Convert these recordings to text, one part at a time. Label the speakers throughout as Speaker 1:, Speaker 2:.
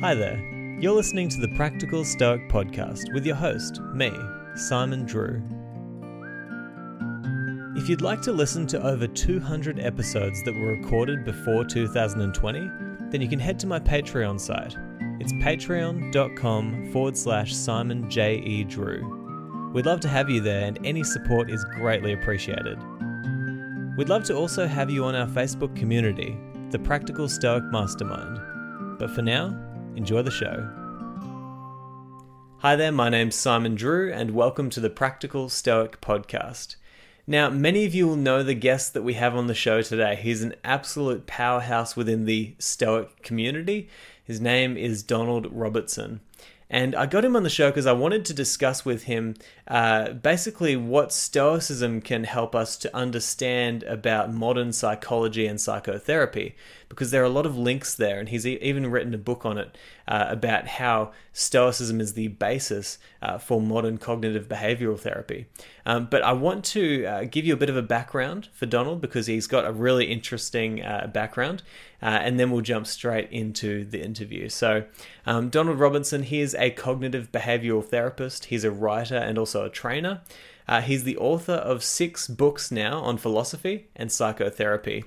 Speaker 1: Hi there. You're listening to the Practical Stoic Podcast with your host, me, Simon Drew. If you'd like to listen to over 200 episodes that were recorded before 2020, then you can head to my Patreon site. It's patreon.com forward slash Simon J. E. Drew. We'd love to have you there, and any support is greatly appreciated. We'd love to also have you on our Facebook community, the Practical Stoic Mastermind. But for now, enjoy the show. Hi there, my name's Simon Drew, and welcome to the Practical Stoic Podcast. Now, many of you will know the guest that we have on the show today. He's an absolute powerhouse within the Stoic community. His name is Donald Robertson. And I got him on the show because I wanted to discuss with him uh, basically what Stoicism can help us to understand about modern psychology and psychotherapy, because there are a lot of links there. And he's even written a book on it uh, about how Stoicism is the basis uh, for modern cognitive behavioral therapy. Um, but I want to uh, give you a bit of a background for Donald because he's got a really interesting uh, background. Uh, and then we'll jump straight into the interview. So, um, Donald Robinson, he is a cognitive behavioral therapist, he's a writer and also a trainer. Uh, he's the author of six books now on philosophy and psychotherapy.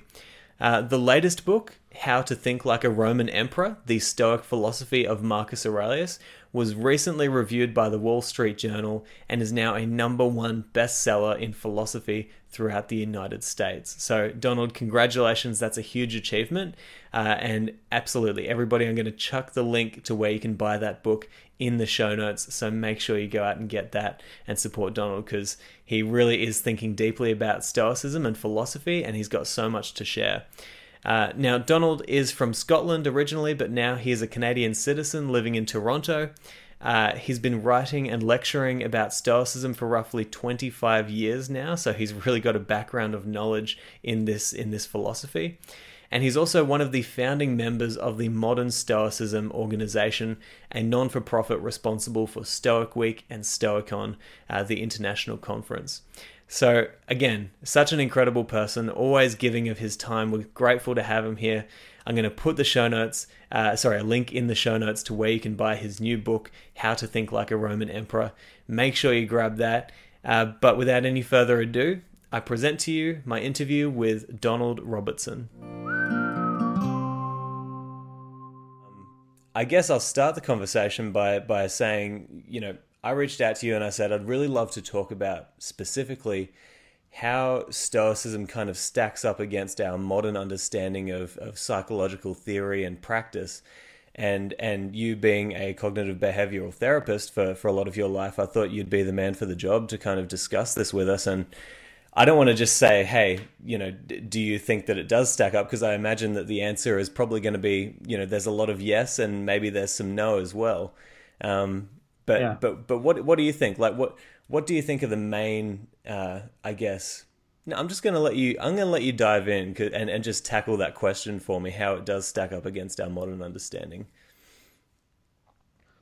Speaker 1: Uh, the latest book, How to Think Like a Roman Emperor The Stoic Philosophy of Marcus Aurelius, was recently reviewed by the Wall Street Journal and is now a number one bestseller in philosophy throughout the United States. So, Donald, congratulations. That's a huge achievement. Uh, and absolutely, everybody, I'm going to chuck the link to where you can buy that book in the show notes. So, make sure you go out and get that and support Donald because he really is thinking deeply about Stoicism and philosophy, and he's got so much to share. Uh, now, Donald is from Scotland originally, but now he is a Canadian citizen living in Toronto. Uh, he's been writing and lecturing about Stoicism for roughly 25 years now, so he's really got a background of knowledge in this in this philosophy. And he's also one of the founding members of the Modern Stoicism organization, a non for profit responsible for Stoic Week and Stoicon, uh, the international conference. So, again, such an incredible person, always giving of his time. We're grateful to have him here. I'm going to put the show notes, uh, sorry, a link in the show notes to where you can buy his new book, How to Think Like a Roman Emperor. Make sure you grab that. Uh, but without any further ado, I present to you my interview with Donald Robertson. I guess I'll start the conversation by by saying, you know, I reached out to you and I said I'd really love to talk about specifically how Stoicism kind of stacks up against our modern understanding of, of psychological theory and practice. And and you being a cognitive behavioral therapist for, for a lot of your life, I thought you'd be the man for the job to kind of discuss this with us. And I don't want to just say, hey, you know, do you think that it does stack up? Because I imagine that the answer is probably going to be, you know, there's a lot of yes and maybe there's some no as well. Um, but yeah. but but what what do you think? Like what what do you think are the main? Uh, I guess. No, I'm just gonna let you. I'm gonna let you dive in and and just tackle that question for me. How it does stack up against our modern understanding.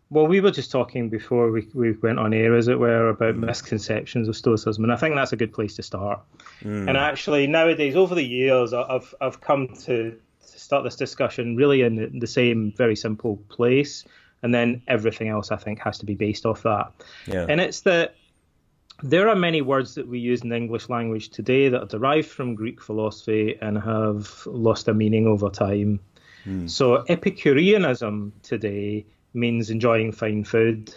Speaker 2: Well, we were just talking before we, we went on air, as it were, about mm. misconceptions of Stoicism, and I think that's a good place to start. Mm. And actually, nowadays, over the years, I've I've come to start this discussion really in the same very simple place, and then everything else I think has to be based off that. Yeah. And it's that there are many words that we use in the English language today that are derived from Greek philosophy and have lost their meaning over time. Mm. So Epicureanism today means enjoying fine food,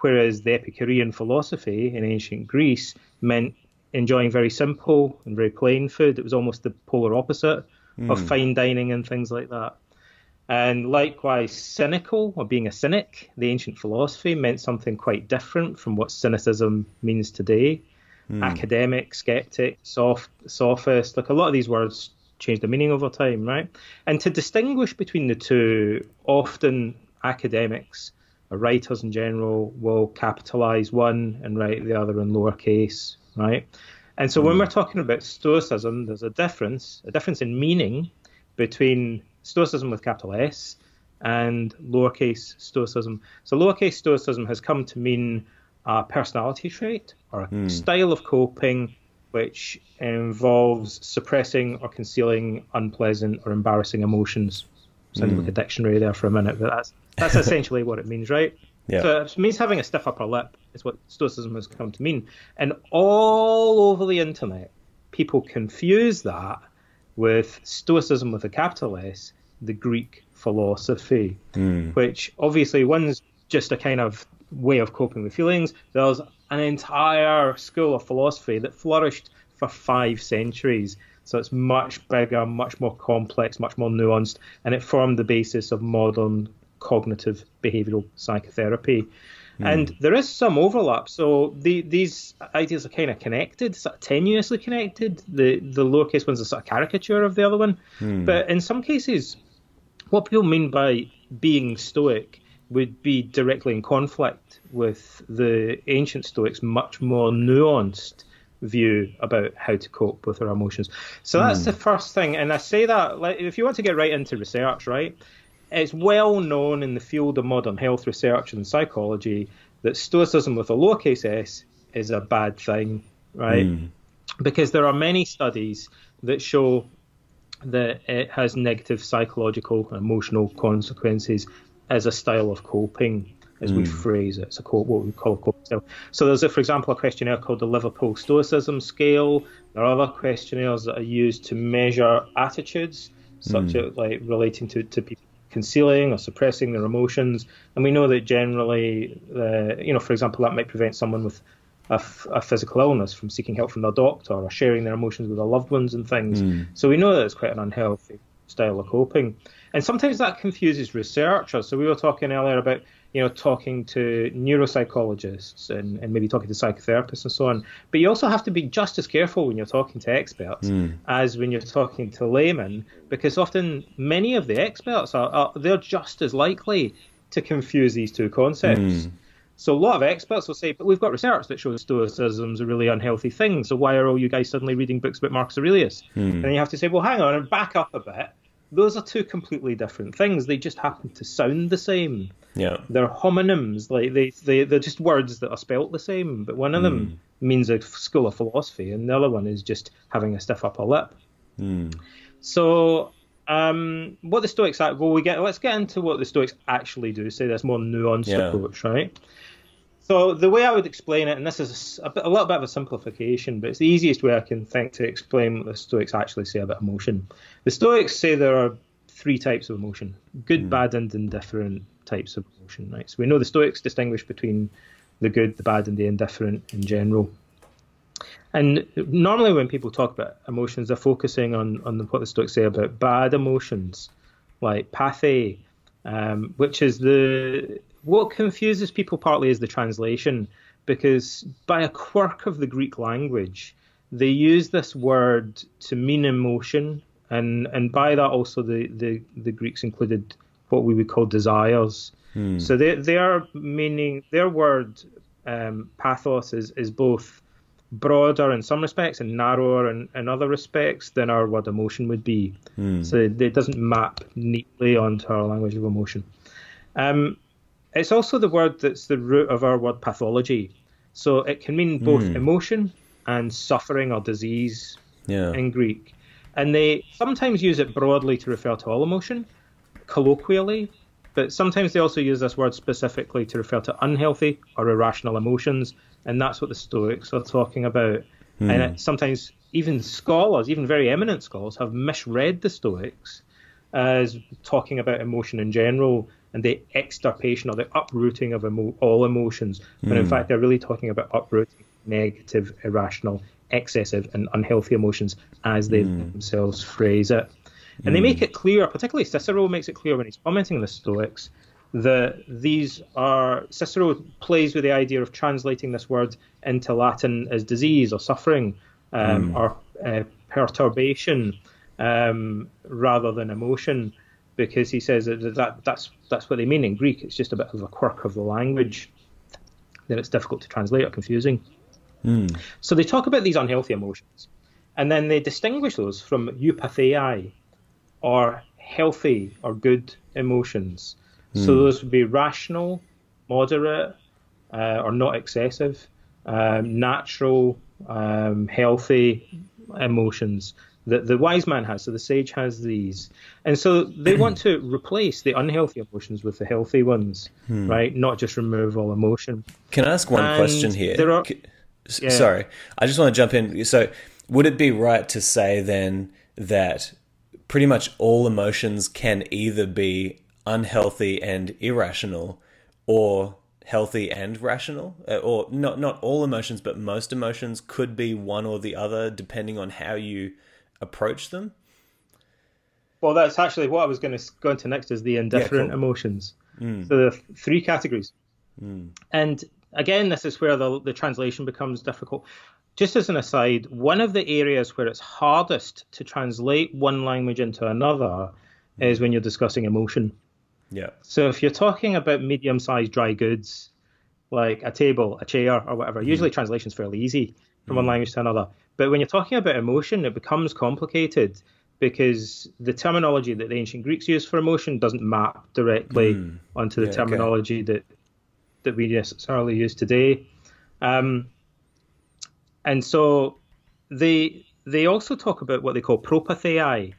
Speaker 2: whereas the Epicurean philosophy in ancient Greece meant enjoying very simple and very plain food. It was almost the polar opposite mm. of hmm. fine dining and things like that. And likewise, cynical or being a cynic, the ancient philosophy meant something quite different from what cynicism means today. Mm. Academic, skeptic, soft, sophist, like a lot of these words change the meaning over time, right? And to distinguish between the two, often academics or writers in general will capitalize one and write the other in lowercase, right? And so mm. when hmm. we're talking about Stoicism, there's a difference, a difference in meaning between Stoicism with capital S and lowercase Stoicism. So lowercase Stoicism has come to mean a personality trait or a mm. style of coping which involves suppressing or concealing unpleasant or embarrassing emotions. Sounded mm. like a dictionary there for a minute, but that's that's essentially what it means, right?
Speaker 1: Yeah.
Speaker 2: So it means having a stiff upper lip is what Stoicism has come to mean. And all over the internet, people confuse that with Stoicism with a capital S, the Greek philosophy,
Speaker 1: mm.
Speaker 2: which obviously one's just a kind of way of coping with feelings. There's an entire school of philosophy that flourished for five centuries. So it's much bigger, much more complex, much more nuanced, and it formed the basis of modern cognitive behavioral psychotherapy. Mm. And there is some overlap. So the, these ideas are kind of connected, sort of tenuously connected. The the lowercase one's a sort of caricature of the other one.
Speaker 1: Mm.
Speaker 2: But in some cases, what people mean by being stoic would be directly in conflict with the ancient Stoics' much more nuanced view about how to cope with our emotions. So that's mm. the first thing. And I say that like, if you want to get right into research, right, it's well known in the field of modern health research and psychology that Stoicism with a lowercase s is a bad thing, right?
Speaker 1: Mm.
Speaker 2: Because there are many studies that show that it has negative psychological and emotional consequences as a style of coping, as mm. we hmm. phrase it. It's a what we call a coping style. So there's, a, for example, a questionnaire called the Liverpool Stoicism Scale. There are other questionnaires that are used to measure attitudes, such mm. as like relating to, to people concealing or suppressing their emotions. And we know that generally, uh, you know, for example, that might prevent someone with a, f- a physical illness from seeking help from their doctor or sharing their emotions with their loved ones and things.
Speaker 1: Mm.
Speaker 2: So we know that it's quite an unhealthy style of coping. And sometimes that confuses researchers. So we were talking earlier about, you know, talking to neuropsychologists and, and maybe talking to psychotherapists and so on. But you also have to be just as careful when you're talking to experts
Speaker 1: mm.
Speaker 2: as when you're talking to laymen, because often many of the experts are, are they're just as likely to confuse these two concepts.
Speaker 1: Mm.
Speaker 2: So a lot of experts will say, but we've got research that shows stoicism's a really unhealthy thing. So why are all you guys suddenly reading books about Marcus Aurelius?
Speaker 1: Mm.
Speaker 2: And you have to say, well, hang on and back up a bit. Those are two completely different things. They just happen to sound the same.
Speaker 1: Yeah.
Speaker 2: They're homonyms, like they, they they're just words that are spelt the same. But one of them
Speaker 1: mm.
Speaker 2: means a school of philosophy, and the other one is just having a stiff upper lip.
Speaker 1: Mm.
Speaker 2: So um, what the Stoics well we get let's get into what the Stoics actually do. Say this more nuanced
Speaker 1: yeah.
Speaker 2: approach, right? So the way I would explain it, and this is a, bit, a, little bit of a simplification, but it's the easiest way I can think to explain what the Stoics actually say about emotion. The Stoics say there are three types of emotion: good, mm. bad, and indifferent types of emotion. Right. So we know the Stoics distinguish between the good, the bad, and the indifferent in general. And normally, when people talk about emotions, they're focusing on on what the Stoics say about bad emotions, like pathe, um, which is the what confuses people partly is the translation, because by a quirk of the Greek language, they use this word to mean emotion, and, and by that also the, the, the Greeks included what we would call desires.
Speaker 1: Hmm.
Speaker 2: So they they are meaning their word um, pathos is, is both broader in some respects and narrower in, in other respects than our word emotion would be.
Speaker 1: Hmm.
Speaker 2: So it doesn't map neatly onto our language of emotion. Um, it's also the word that's the root of our word pathology. So it can mean both mm. emotion and suffering or disease
Speaker 1: yeah.
Speaker 2: in Greek. And they sometimes use it broadly to refer to all emotion, colloquially, but sometimes they also use this word specifically to refer to unhealthy or irrational emotions. And that's what the Stoics are talking about.
Speaker 1: Mm.
Speaker 2: And it, sometimes even scholars, even very eminent scholars, have misread the Stoics as talking about emotion in general and the extirpation or the uprooting of emo- all emotions. When in hmm. fact, they're really talking about uprooting negative, irrational, excessive, and unhealthy emotions as they mm. themselves phrase it. And mm. they make it clear, particularly Cicero makes it clear when he's commenting on the Stoics, that these are Cicero plays with the idea of translating this word into Latin as disease or suffering um, mm. or uh, perturbation um, rather than emotion because he says that, that that's that's what they mean in Greek. It's just a bit of a quirk of the language that it's difficult to translate or confusing.
Speaker 1: Mm.
Speaker 2: So they talk about these unhealthy emotions, and then they distinguish those from eupathei, or healthy or good emotions. Mm. So those would be rational, moderate, uh, or not excessive, um, natural, um, healthy emotions that the wise man has. So the sage has these, and so they want to replace the unhealthy emotions with the healthy ones, hmm. right? Not just remove all emotion.
Speaker 1: Can I ask one and question here? There are, yeah. Sorry, I just want to jump in. So, would it be right to say then that pretty much all emotions can either be unhealthy and irrational, or healthy and rational, uh, or not not all emotions, but most emotions could be one or the other depending on how you approach them.
Speaker 2: Well, that's actually what I was going to go into next is the indifferent yeah, cool. emotions. Mm. So the three categories, mm. and again, this is where the the translation becomes difficult. Just as an aside, one of the areas where it's hardest to translate one language into another is when you're discussing emotion.
Speaker 1: Yeah.
Speaker 2: So if you're talking about medium-sized dry goods, like a table, a chair, or whatever, mm. usually translation's fairly easy from mm. one language to another. But when you're talking about emotion, it becomes complicated because the terminology that the ancient Greeks used for emotion doesn't map directly mm. onto the yeah, terminology okay. that that we necessarily use today. Um, and so they they also talk about what they call propathei,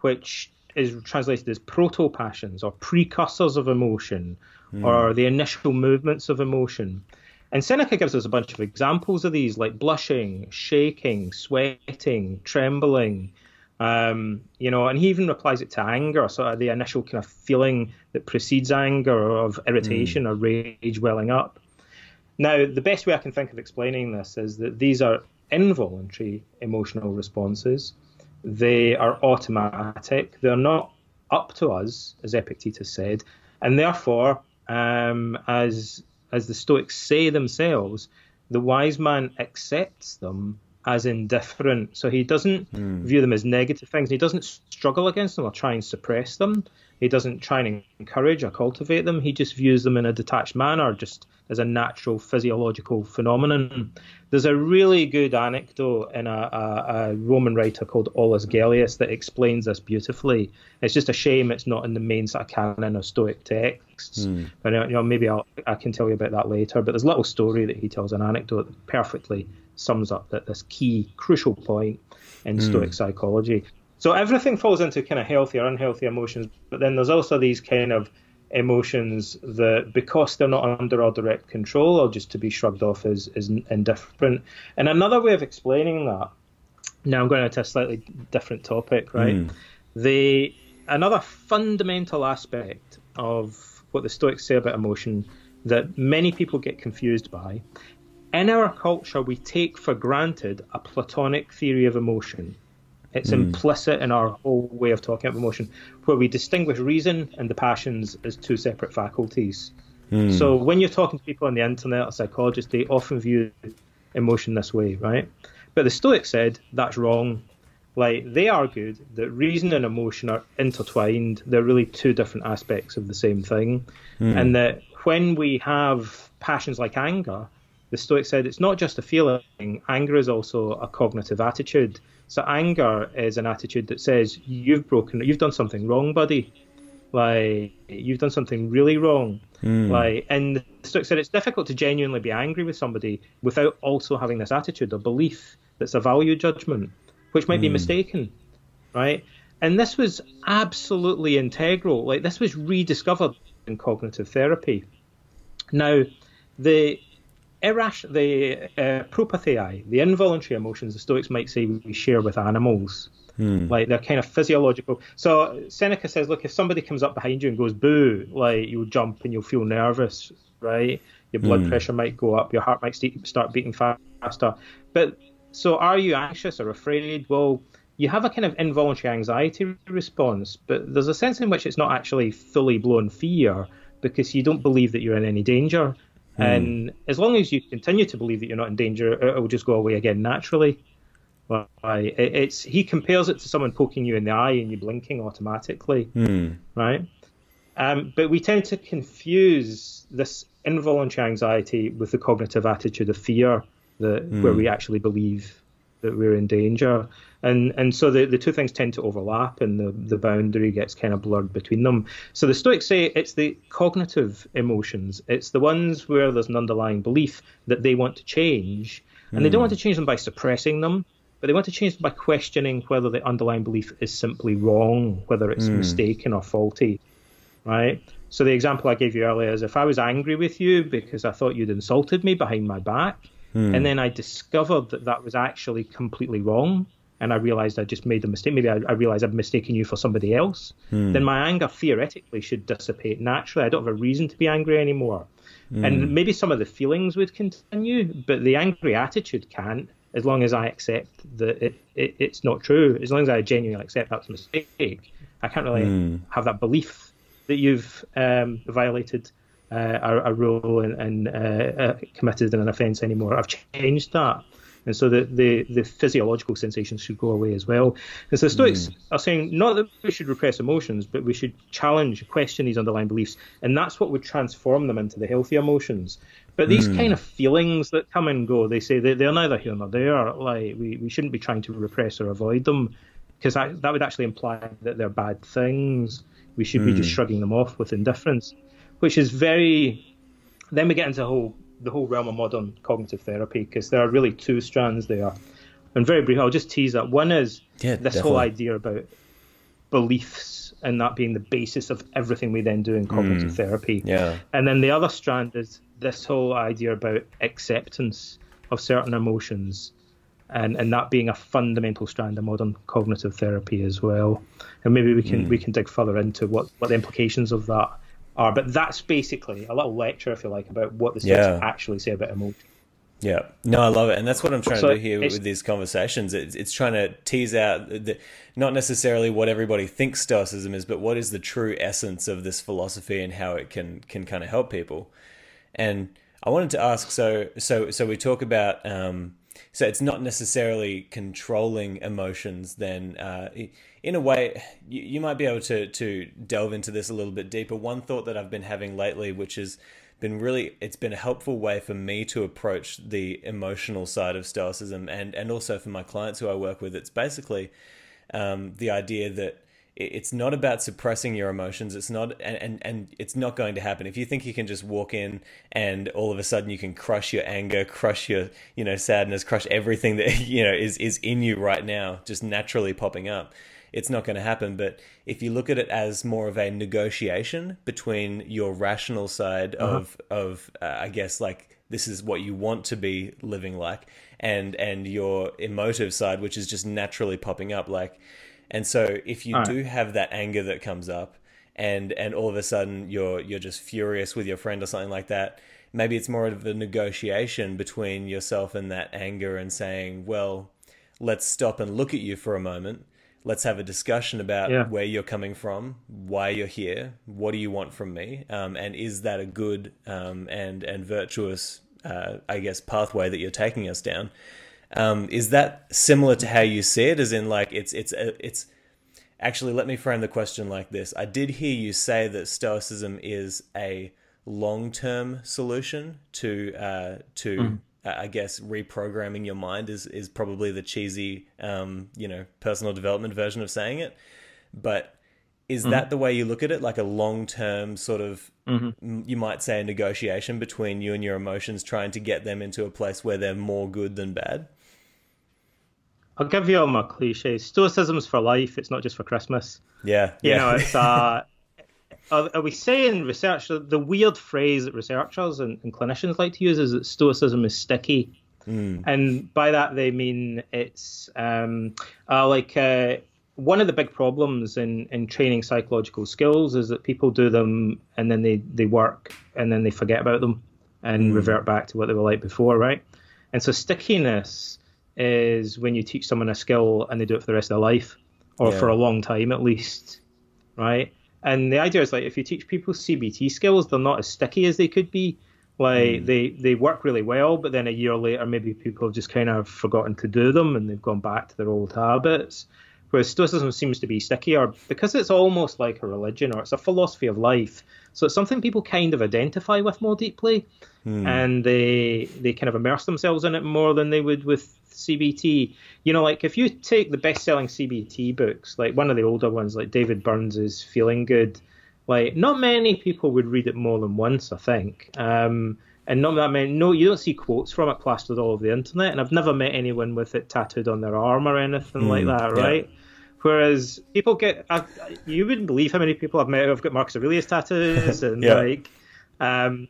Speaker 2: which is translated as proto passions or precursors of emotion mm. or the initial movements of emotion. And Seneca gives us a bunch of examples of these, like blushing, shaking, sweating, trembling. Um, you know, and he even replies it to anger, sort of the initial kind of feeling that precedes anger of irritation mm. or rage welling up. Now, the best way I can think of explaining this is that these are involuntary emotional responses they are automatic. They're not up to us, as Epictetus said, and therefore, um, as as the Stoics say themselves, the wise man accepts them as indifferent. So he doesn't mm. view them as negative things. He doesn't struggle against them or try and suppress them. He doesn't try and encourage or cultivate them. He just views them in a detached manner, just as a natural physiological phenomenon. There's a really good anecdote in a, a, a Roman writer called Aulus Gellius that explains this beautifully. It's just a shame it's not in the main sort of canon of Stoic texts. Mm. But you know, maybe I'll, I can tell you about that later. But there's a little story that he tells, an anecdote that perfectly sums up that this key, crucial point in mm. Stoic psychology. So everything falls into kind of healthy or unhealthy emotions, but then there's also these kind of emotions that, because they're not under our direct control, or just to be shrugged off as, as indifferent. And another way of explaining that, now I'm going into a slightly different topic, right? Mm. The another fundamental aspect of what the Stoics say about emotion that many people get confused by. In our culture, we take for granted a Platonic theory of emotion it's mm. implicit in our whole way of talking about emotion, where we distinguish reason and the passions as two separate faculties. Mm. So when you're talking to people on the internet or psychologists, they often view emotion this way, right? But the Stoics said that's wrong. Like they argued that reason and emotion are intertwined. They're really two different aspects of the same thing, mm. and that when we have passions like anger, the Stoics said it's not just a feeling. Anger is also a cognitive attitude. So anger is an attitude that says you've broken, you've done something wrong, buddy. Like you've done something really wrong. Mm. Like, and the Stoic said it's difficult to genuinely be angry with somebody without also having this attitude or belief that's a value judgment, which might mm. be hmm. mistaken, right? And this was absolutely integral. Like this was rediscovered in cognitive therapy. Now, the irrational, the uh, propathei, the involuntary emotions the Stoics might say we share with animals. Hmm. Like they're kind of physiological. So Seneca says, look, if somebody comes up behind you and goes boo, like you'll jump and you'll feel nervous, right? Your blood hmm. pressure might go up, your heart might start beating faster. But so are you anxious or afraid? Well, you have a kind of involuntary anxiety response, but there's a sense in which it's not actually fully blown fear because you don't believe that you're in any danger. Mm. And as long as you continue to believe that you're not in danger, it will just go away again naturally. Right? It's he compares it to someone poking you in the eye and you blinking automatically, mm. right? Um, but we tend to confuse this involuntary anxiety with the cognitive attitude of fear, that mm. where we actually believe that we're in danger. And and so the, the two things tend to overlap and the, the boundary gets kind of blurred between them. So the Stoics say it's the cognitive emotions, it's the ones where there's an underlying belief that they want to change. And mm. they don't want to change them by suppressing them. but they want to change them by questioning whether the underlying belief is simply wrong, whether it's mm. mistaken or faulty, right? So the example I gave you earlier is if I was angry with you because I thought you'd insulted me behind my back, mm. and then I discovered that that was actually completely wrong, and I realized I just made a mistake, maybe I, I realized I've mistaken you for somebody else, mm. then my anger theoretically should dissipate naturally. I don't have a reason to be angry anymore. Mm. And maybe some of the feelings would continue, but the angry attitude can't as long as I accept that it, it, it's not true. As long as I genuinely accept that's a mistake, I can't really mm. have that belief that you've um, violated uh, a, a, rule and, and uh, uh, committed in an offence anymore. I've changed that and so the, the, the physiological sensations should go away as well. And so Stoics mm. are saying not that we should repress emotions, but we should challenge, question these underlying beliefs, and that's what would transform them into the healthy emotions. But these mm. kind of feelings that come and go, they say they, they're neither here nor there. Like we, we shouldn't be trying to repress or avoid them, because that, that would actually imply that they're bad things. We should mm. be just hmm. shrugging them off with indifference, which is very. Then we get into whole the whole realm of modern cognitive therapy because there are really two strands there. And very brief, I'll just tease that. One is yeah, this definitely. whole idea about beliefs and that being the basis of everything we then do in cognitive mm. therapy.
Speaker 1: Yeah.
Speaker 2: And then the other strand is this whole idea about acceptance of certain emotions and, and that being a fundamental strand of modern cognitive therapy as well. And maybe we can mm. we can dig further into what, what the implications of that are. But that's basically a little lecture, if you like, about what the Stoics yeah. actually say about emotion.
Speaker 1: Yeah, no, I love it, and that's what I'm trying so to do here with these conversations. It's, it's trying to tease out the, not necessarily what everybody thinks Stoicism is, but what is the true essence of this philosophy and how it can can kind of help people. And I wanted to ask, so so so we talk about um, so it's not necessarily controlling emotions. Then uh, in a way, you, you might be able to to delve into this a little bit deeper. One thought that I've been having lately, which has been really, it's been a helpful way for me to approach the emotional side of Stoicism, and and also for my clients who I work with. It's basically um, the idea that it's not about suppressing your emotions it's not and, and and it's not going to happen if you think you can just walk in and all of a sudden you can crush your anger crush your you know sadness crush everything that you know is is in you right now just naturally popping up it's not going to happen. But if you look at it as more of a negotiation between your rational side uh-huh. of of uh, I guess like this is what you want to be living like, and and your emotive side, which is just naturally popping up, like, and so if you do have that anger that comes up, and and all of a sudden you're you're just furious with your friend or something like that maybe it's more of a negotiation between yourself and that anger and saying, well, let's stop and look at you for a moment let's have a discussion about yeah. where you're coming from, why you're here, what do you want from me, um, and is that a good um, and and virtuous, uh, I guess, pathway that you're taking us down? Um, is that similar to how you see it? As in, like it's it's uh, it's actually. Let me frame the question like this: I did hear you say that Stoicism is a long-term solution to uh, to mm. I guess reprogramming your mind is is probably the cheesy, um, you know, personal development version of saying it. But is mm-hmm. that the way you look at it, like a long term sort of, mm-hmm. you might say, a negotiation between you and your emotions, trying to get them into a place where they're more good than bad?
Speaker 2: I'll give you all my cliches. Stoicism's for life. It's not just for Christmas.
Speaker 1: Yeah,
Speaker 2: you
Speaker 1: yeah.
Speaker 2: know, it's uh, are, are we saying research? The weird phrase that researchers and, and clinicians like to use is that stoicism is sticky. Mm. And by that they mean it's um, uh, like uh, one of the big problems in, in training psychological skills is that people do them and then they, they work and then they forget about them and mm. revert back to what they were like before, right? And so stickiness is when you teach someone a skill and they do it for the rest of their life or yeah. for a long time at least, right? And the idea is like if you teach people CBT skills, they're not as sticky as they could be. Like mm. they they work really well, but then a year later, maybe people have just kind of forgotten to do them and they've gone back to their old habits. Whereas Stoicism seems to be stickier because it's almost like a religion or it's a philosophy of life. So it's something people kind of identify with more deeply, mm. and they they kind of immerse themselves in it more than they would with CBT. You know, like if you take the best-selling CBT books, like one of the older ones, like David Burns's Feeling Good, like not many people would read it more than once. I think. Um, and not that many. No, you don't see quotes from it plastered all over the internet, and I've never met anyone with it tattooed on their arm or anything mm, like that, right? Yeah. Whereas people get, I, you wouldn't believe how many people I've met who've got Marcus Aurelius tattoos, and yeah. like, um,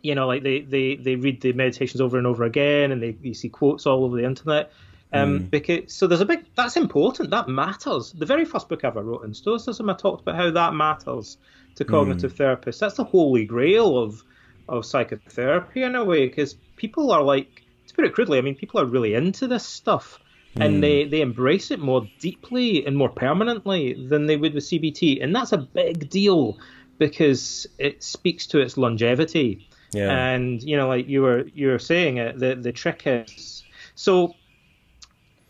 Speaker 2: you know, like they, they, they read the meditations over and over again, and they you see quotes all over the internet. Um, mm. because so there's a big that's important that matters. The very first book I ever wrote in Stoicism, I talked about how that matters to cognitive mm. therapists. That's the holy grail of of psychotherapy in a way, because people are like, to put it crudely, I mean, people are really into this stuff. Mm. And they, they embrace it more deeply and more permanently than they would with CBT. And that's a big deal because it speaks to its longevity. Yeah. And you know, like you were you were saying, it the the trick is so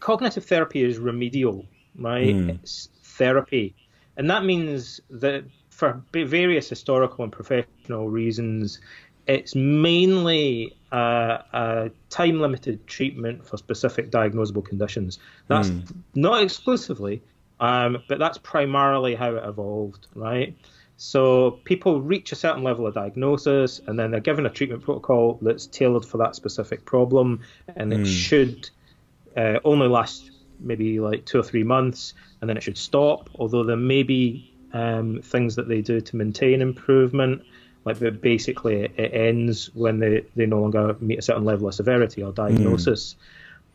Speaker 2: cognitive therapy is remedial, right? Mm. It's therapy, and that means that for various historical and professional reasons, it's mainly a, a time limited treatment for specific diagnosable conditions. That's mm. not exclusively, um, but that's primarily how it evolved, right? So people reach a certain level of diagnosis, and then they're given a treatment protocol that's tailored for that specific problem, and it mm. should uh, only last maybe like two or three months, and then it should stop. Although there may be um, things that they do to maintain improvement, like but basically it, it, ends when they, they no longer meet a certain level of severity or diagnosis.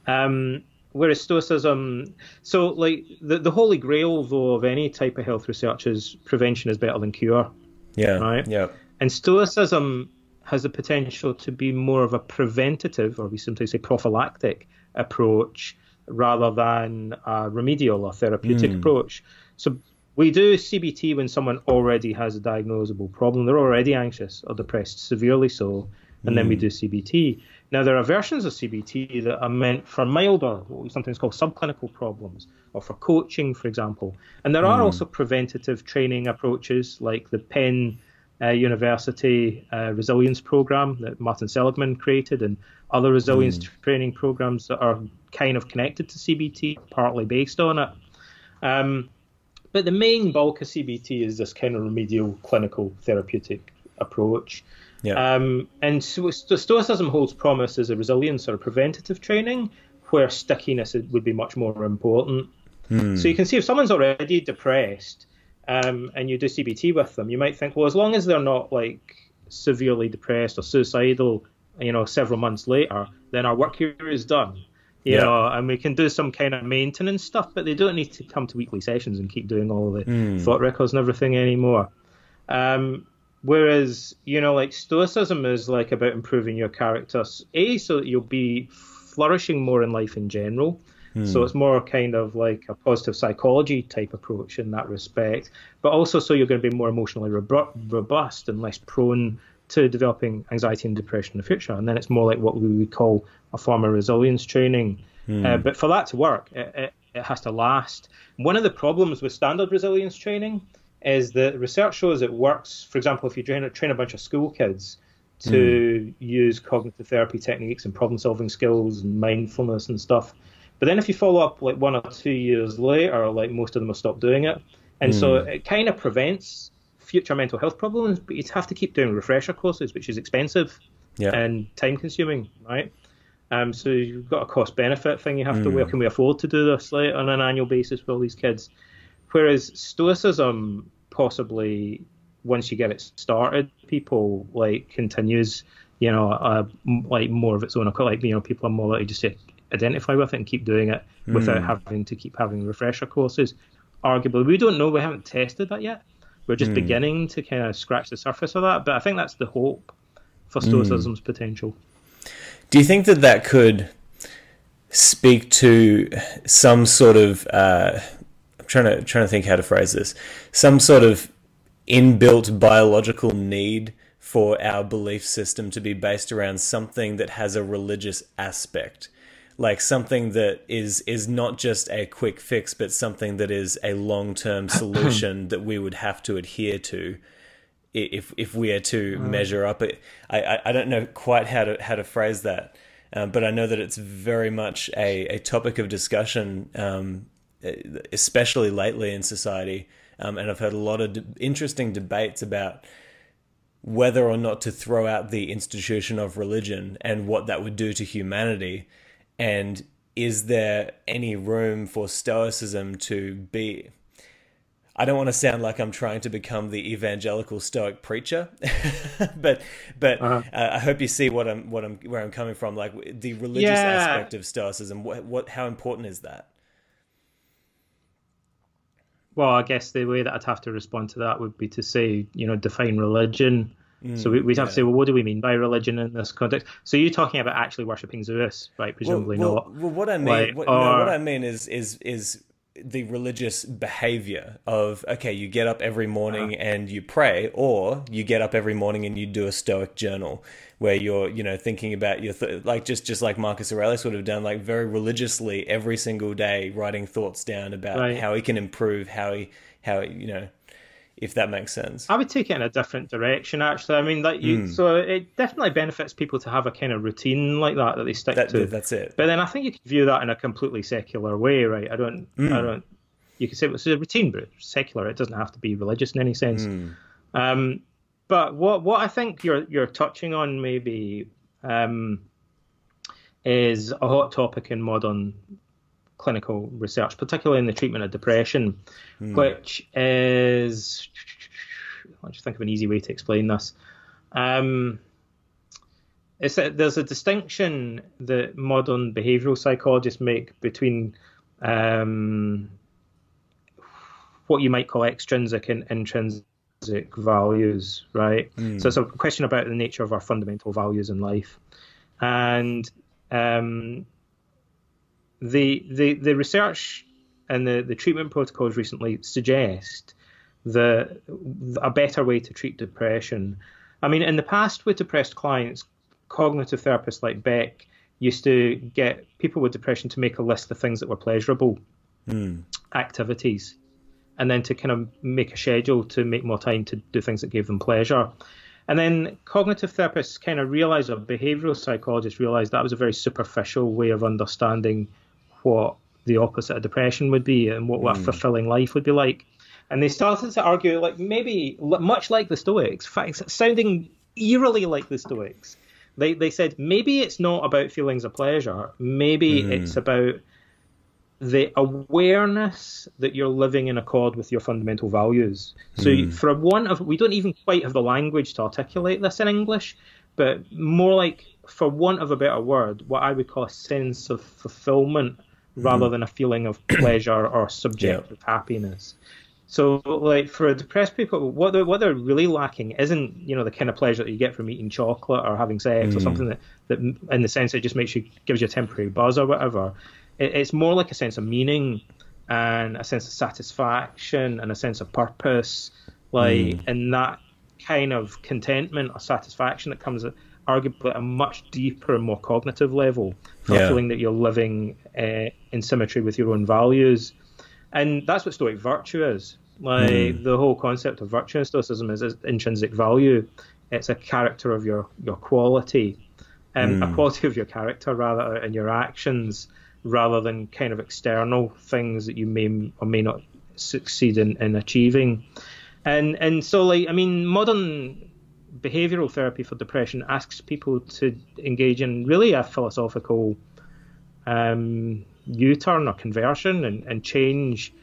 Speaker 2: Mm. Um, whereas Stoicism, so like the the holy grail though of any type of health research is prevention is better than cure.
Speaker 1: Yeah.
Speaker 2: Right.
Speaker 1: Yeah.
Speaker 2: And Stoicism has the potential to be more of a preventative, or we sometimes say prophylactic approach, rather than a remedial or therapeutic mm. approach. So we do CBT when someone already has a diagnosable problem. They're already anxious or depressed, severely so, and mm. then we hmm. do CBT. Now, there are versions of CBT that are meant for milder, what we sometimes call subclinical problems, or for coaching, for example. And there mm. are hmm. also preventative training approaches like the Penn uh, University uh, Resilience Program that Martin Seligman created, and other resilience mm. training programs that are kind of connected to CBT, partly based on it. Um, but the main bulk of CBT is this kind of remedial clinical therapeutic approach. Yeah. Um, and so, Stoicism holds promise as a resilience or a preventative training, where stickiness would be much more important. Hmm. So you can see if someone's already depressed um, and you do CBT with them, you might think, well, as long as they're not like severely depressed or suicidal, you know, several months later, then our work here is done you yeah. know, and we can do some kind of maintenance stuff, but they don't need to come to weekly sessions and keep doing all the mm. thought records and everything anymore. Um, whereas, you know, like Stoicism is like about improving your character, a so that you'll be flourishing more in life in general. Mm. So it's more kind of like a positive psychology type approach in that respect, but also so you're going to be more emotionally robust and less prone to developing anxiety and depression in the future. And then it's more like what we would call a form of resilience training. Mm. Uh, but for that to work, it, it, it, has to last. One of the problems with standard resilience training is that research shows it works. For example, if you train, train a bunch of school kids to mm. use cognitive therapy techniques and problem solving skills and mindfulness and stuff. But then if you follow up like one or two years later, like most of them will stop doing it. And mm. so hmm. it kind of prevents future mental health problems, but you'd have to keep doing refresher courses, which is expensive yeah. and time consuming, right? Um, so you've got a cost benefit thing. You have mm. to where can we afford to do this like, on an annual basis for all these kids? Whereas Stoicism possibly once you get it started, people like continues, you know, uh, like more of its own. Like you know, people are more likely just to identify with it and keep doing it mm. without having to keep having refresher courses. Arguably, we don't know. We haven't tested that yet. We're just mm. beginning to kind of scratch the surface of that. But I think that's the hope for hmm. Stoicism's mm. potential.
Speaker 1: Do you think that that could speak to some sort of uh, I'm trying to trying to think how to phrase this, some sort of inbuilt biological need for our belief system to be based around something that has a religious aspect like something that is is not just a quick fix but something that is a long-term solution that we would have to adhere to if if we are to mm. measure up it I, I don't know quite how to how to phrase that um, but I know that it's very much a, a topic of discussion um, especially lately in society um, and I've heard a lot of de- interesting debates about whether or not to throw out the institution of religion and what that would do to humanity, and is there any room for Stoicism to be? I don't want to sound like I'm trying to become the evangelical Stoic preacher, but but uh-huh. uh, I hope you see what I'm what I'm where I'm coming from. Like the religious yeah. aspect of Stoicism, what, what how important is that?
Speaker 2: Well, I guess the way that I'd have to respond to that would be to say, you know, define religion. Mm, so we'd have yeah. to say, well, what do we mean by religion in this context? So you're talking about actually worshiping Zeus, right? Presumably
Speaker 1: well,
Speaker 2: not.
Speaker 1: Well, what I mean, like, what, or, no, what I mean is is is the religious behavior of okay you get up every morning uh-huh. and you pray or you get up every morning and you do a stoic journal where you're you know thinking about your th- like just just like Marcus Aurelius would have done like very religiously every single day writing thoughts down about right. how he can improve how he how you know if that makes sense.
Speaker 2: I would take it in a different direction, actually. I mean, that you, mm. so it definitely benefits people to have a kind of routine like that that they stick
Speaker 1: that,
Speaker 2: to.
Speaker 1: That's it.
Speaker 2: But then I think you can view that in a completely secular way, right? I don't, mm. I don't. You can say it's a routine, but it's secular. It doesn't have to be religious in any sense. Mm. Um, but what what I think you're you're touching on maybe um, is a hot topic in modern clinical research, particularly in the treatment of depression, mm. which is let's think of an easy way to explain this. Um, it's a, there's a distinction that modern behavioural psychologists make between um, what you might call extrinsic and intrinsic values, right? Mm. So it's a question about the nature of our fundamental values in life, and um, the the the research and the the treatment protocols recently suggest that a better way to treat depression. I mean, in the past with depressed clients, cognitive therapists like Beck used to get people with depression to make a list of things that were pleasurable mm. activities and then to kind of make a schedule to make more time to do things that gave them pleasure. And then cognitive therapists kind of realized, or behavioral psychologists realized that was a very superficial way of understanding what the opposite of depression would be and what, what mm. a fulfilling life would be like. And they started to argue, like maybe much like the Stoics, sounding eerily like the Stoics. They they said maybe it's not about feelings of pleasure. Maybe mm. it's about the awareness that you're living in accord with your fundamental values. So, mm. for one of, we don't even quite have the language to articulate this in English, but more like, for want of a better word, what I would call a sense of fulfillment rather mm. than a feeling of pleasure or subjective yeah. happiness. So, like for depressed people, what they're what they're really lacking isn't you know the kind of pleasure that you get from eating chocolate or having sex mm. or something that, that in the sense it just makes you gives you a temporary buzz or whatever. It, it's more like a sense of meaning and a sense of satisfaction and a sense of purpose, like mm. and that kind of contentment or satisfaction that comes arguably at a much deeper and more cognitive level for yeah. feeling that you're living uh, in symmetry with your own values. And that's what Stoic virtue is. Like mm. the whole concept of virtue in Stoicism is, is, intrinsic value. It's a character of your your quality, um, mm. a quality of your character rather and your actions, rather than kind of external things that you may or may not succeed in, in achieving. And and so like I mean modern behavioral therapy for depression asks people to engage in really a philosophical um, U-turn or conversion and, and change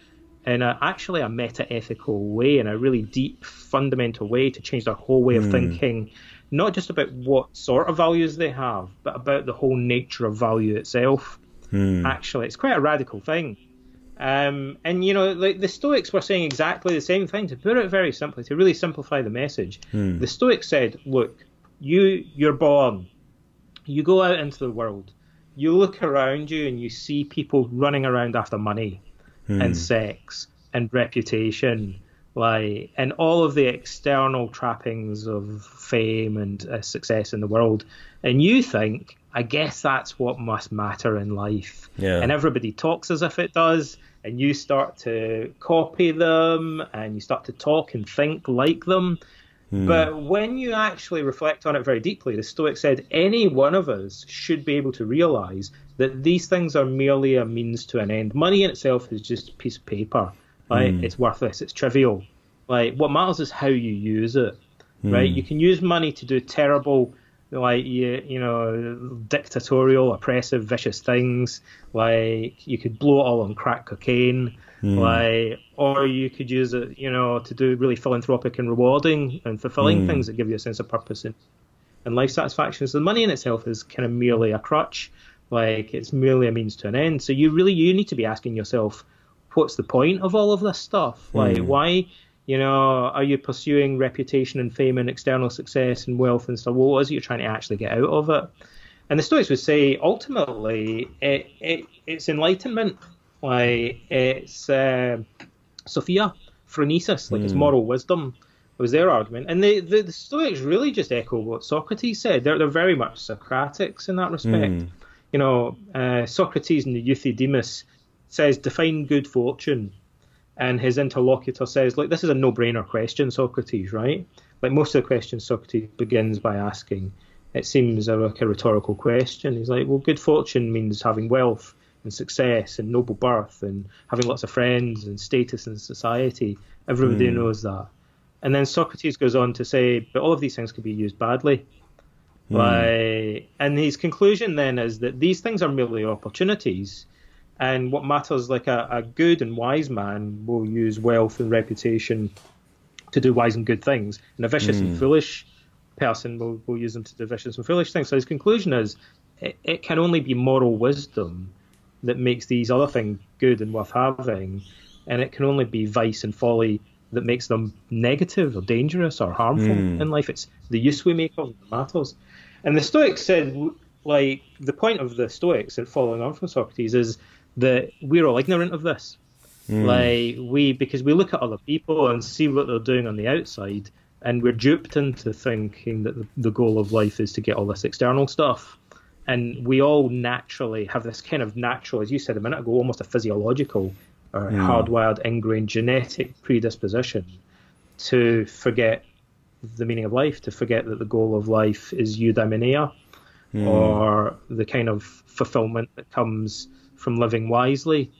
Speaker 2: in a, actually a meta-ethical way, in a really deep, fundamental way to change their whole way of mm. thinking, not just about what sort of values they have, but about the whole nature of value itself. Mm. Actually, it's quite a radical thing. Um, and you know, like the Stoics were saying exactly the same thing. To put it very simply, to really simplify the message, hmm. the Stoics said, "Look, you you're born, you go out into the world, you look around you, and you see people running around after money, hmm. and sex, and reputation, like, and all of the external trappings of fame and uh, success in the world, and you think." I guess that's what must matter in life. Yeah. And everybody talks as if it does and you start to copy them and you start to talk and think like them. Mm. But when you actually reflect on it very deeply, the Stoic said any one of us should be able to realize that these things are merely a means to an end. Money in itself is just a piece of paper. Right? Mm. It's worthless. It's trivial. Like what matters is how you use it. right? You can use money to do terrible, like you, you know, dictatorial, oppressive, vicious things. Like you could blow it all on crack cocaine, hmm. like, or you could use it, you know, to do really philanthropic and rewarding and fulfilling hmm. things that give you a sense of purpose and, and life satisfaction. So the money in itself is kind of merely a crutch, like it's merely a means to an end. So you really you need to be asking yourself, what's the point of all of this stuff? Like, hmm. why? You know, are you pursuing reputation and fame and external success and wealth and stuff? Well, what is it you're trying to actually get out of it? And the Stoics would say, ultimately, it, it it's enlightenment. Like it's uh, Sophia, phronesis, like it's moral wisdom. Was their argument, and the, the, the Stoics really just echo what Socrates said. They're they're very much Socratics in that respect. You know, uh, Socrates in the Euthydemus says, define good fortune and his interlocutor says, "Like this is a no-brainer question, Socrates, right? Like most of the questions Socrates begins by asking, it seems like a rhetorical question. He's like, well, good fortune means having wealth and success and noble birth and having lots of friends and status in society. Everybody hmm. knows that. And then Socrates goes on to say, but all of these things can be used badly. Hmm. Like, and his conclusion then is that these things are merely opportunities and what matters, like a, a good and wise man will use wealth and reputation to do wise and good things, and a vicious and hmm. foolish person will, will use them to do vicious and foolish things. So his conclusion is it, it can only be moral wisdom that makes these other things good and worth having, and it can only be vice and folly that makes them negative or dangerous or harmful hmm. in life. It's the use we make of them that matters. And the Stoics said, like, the point of the Stoics, and following on from Socrates, is that we're all ignorant of this. Hmm. Like we, because we look at other people and see what they're doing on the outside, and we're duped into thinking that the, the goal of life is to get all this external stuff. And we all naturally have this kind of natural, as you said a minute ago, almost a physiological or hardwired, ingrained genetic predisposition to forget the meaning of life, to forget that the goal of life is eudaimonia, hmm. or the kind of fulfillment that comes from living wisely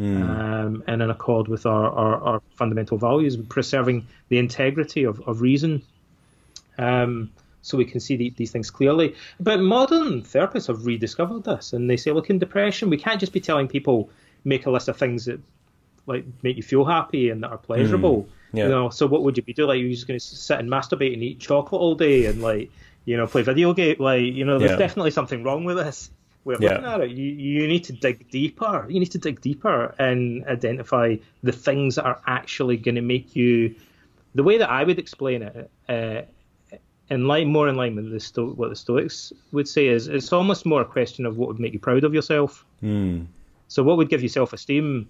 Speaker 2: um, and in accord with our, our, our fundamental values, preserving the integrity of, of reason. Um, so we can see the, these things clearly. But modern therapists have rediscovered this, and they say, look, in depression, we can't just be telling people make a list of things that like make you feel happy and that are pleasurable.
Speaker 1: Yeah.
Speaker 2: You know, so what would you be doing? Like you're just going to sit and masturbate and eat chocolate all day and like you know play video game? Like you know, there's
Speaker 1: Yeah.
Speaker 2: definitely something wrong with this. Of
Speaker 1: Yeah.
Speaker 2: looking at it. You you need to dig deeper. You need to dig deeper and identify the things that are actually going to make you. The way that I would explain it, uh, in line more in line with the Sto- what the Stoics would say is it's almost more a question of what would make you proud of yourself. So what would give you self-esteem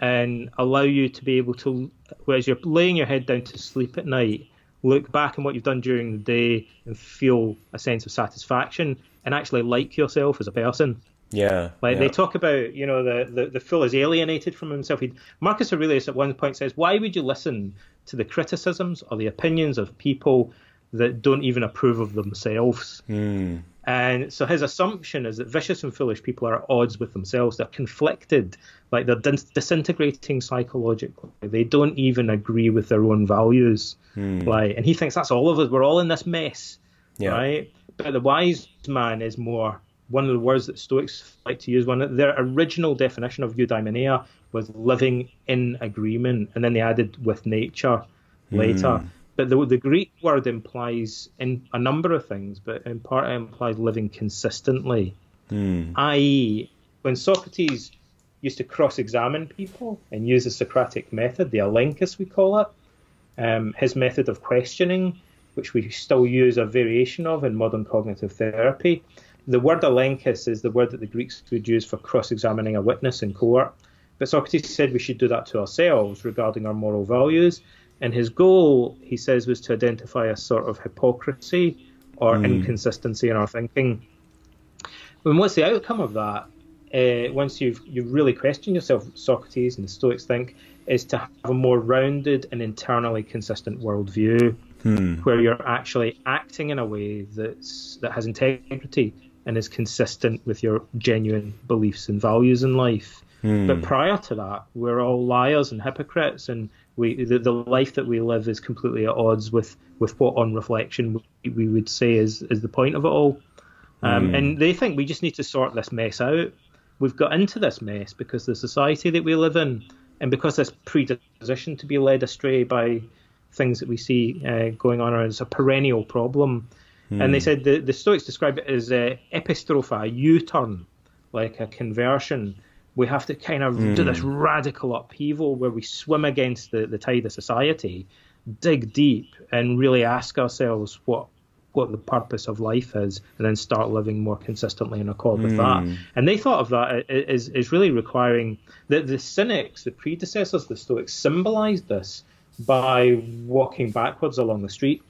Speaker 2: and allow you to be able to, whereas you're laying your head down to sleep at night, look back on what you've done during the day and feel a sense of satisfaction and actually like yourself as a person.
Speaker 1: Yeah.
Speaker 2: Like
Speaker 1: yeah.
Speaker 2: they talk about, you know, the, the, the fool is alienated from himself. He, Marcus Aurelius at one point says, Why would you listen to the criticisms or the opinions of people that don't even approve of themselves? Hmm. And so his assumption is that vicious and foolish people are at odds with themselves. They're conflicted, like they're dis- disintegrating psychologically. They don't even agree with their own values. Hmm. Like, and he thinks that's all of us. We're all in this mess,
Speaker 1: Yeah.
Speaker 2: right? But the wise man is more one of the words that Stoics like to use. One of their original definition of eudaimonia was living in agreement, and then they added with nature later. But the, the Greek word implies in a number of things, but in part it implies living consistently. I.e., when Socrates used to cross-examine people and use the Socratic method, the elenchus we call it, um, his method of questioning, which we still use a variation of in modern cognitive therapy. The word elenchus is the word that the Greeks would use for cross-examining a witness in court. But Socrates said we should do that to ourselves regarding our moral values. And his goal, he says, was to identify a sort of hypocrisy or inconsistency in our thinking. And what's the outcome of that? Uh, once you've you really question yourself, Socrates and the Stoics think, is to have a more rounded and internally consistent worldview, where you're actually acting in a way that's that has integrity and is consistent with your genuine beliefs and values in life. But prior to that, we're all liars and hypocrites, and we the, the life that we live is completely at odds with with what on reflection we, we would say is is the point of it all. Um, mm. And they think we just need to sort this mess out. We've got into this mess because the society that we live in, and because this predisposition to be led astray by things that we see uh, going on as a perennial problem. Mm. And they hmm. said the, the Stoics describe it as uh, epistrophe, a U-turn, like a conversion we have to kind of mm. do this hmm. radical upheaval where we swim against the, the tide of society, dig deep, and really ask ourselves what what the purpose of life is, and then start living more consistently in accord with mm. that. Hmm. And they thought of that as, as really requiring that the Cynics, the predecessors, the Stoics, symbolized this by walking backwards along the street.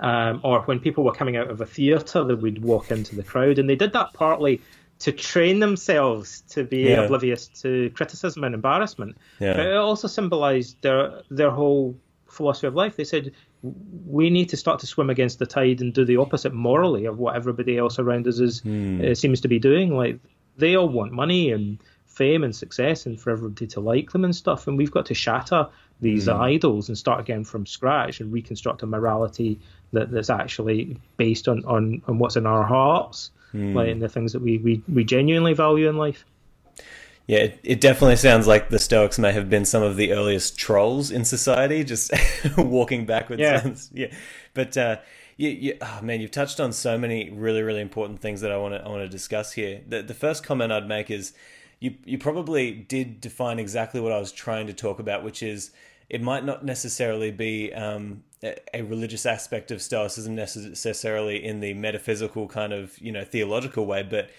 Speaker 2: Um, or when people were coming out of a theatre, they would walk into the crowd, and they did that partly to train themselves to be yeah. oblivious to criticism and embarrassment. Yeah. But it also symbolized their their whole philosophy of life. They said we need to start to swim against the tide and do the opposite morally of what everybody else around us is mm. uh, seems to be doing. Like they all want money and fame and success and for everybody to like them and stuff. And we've got to shatter these mm. idols and start again from scratch and reconstruct a morality that, that's actually based on, on, on what's in our hearts mm. like in the things that we, we, we genuinely value in life.
Speaker 1: Yeah, it, it, definitely sounds like the Stoics may have been some of the earliest trolls in society, just walking backwards.
Speaker 2: Yeah,
Speaker 1: yeah. But uh, you, you, oh man, you've touched on so many really, really important things that I want to I want to discuss here. The, the first comment I'd make is you you probably did define exactly what I was trying to talk about, which is it might not necessarily be um, a religious aspect of Stoicism necessarily in the metaphysical kind of you know theological way, but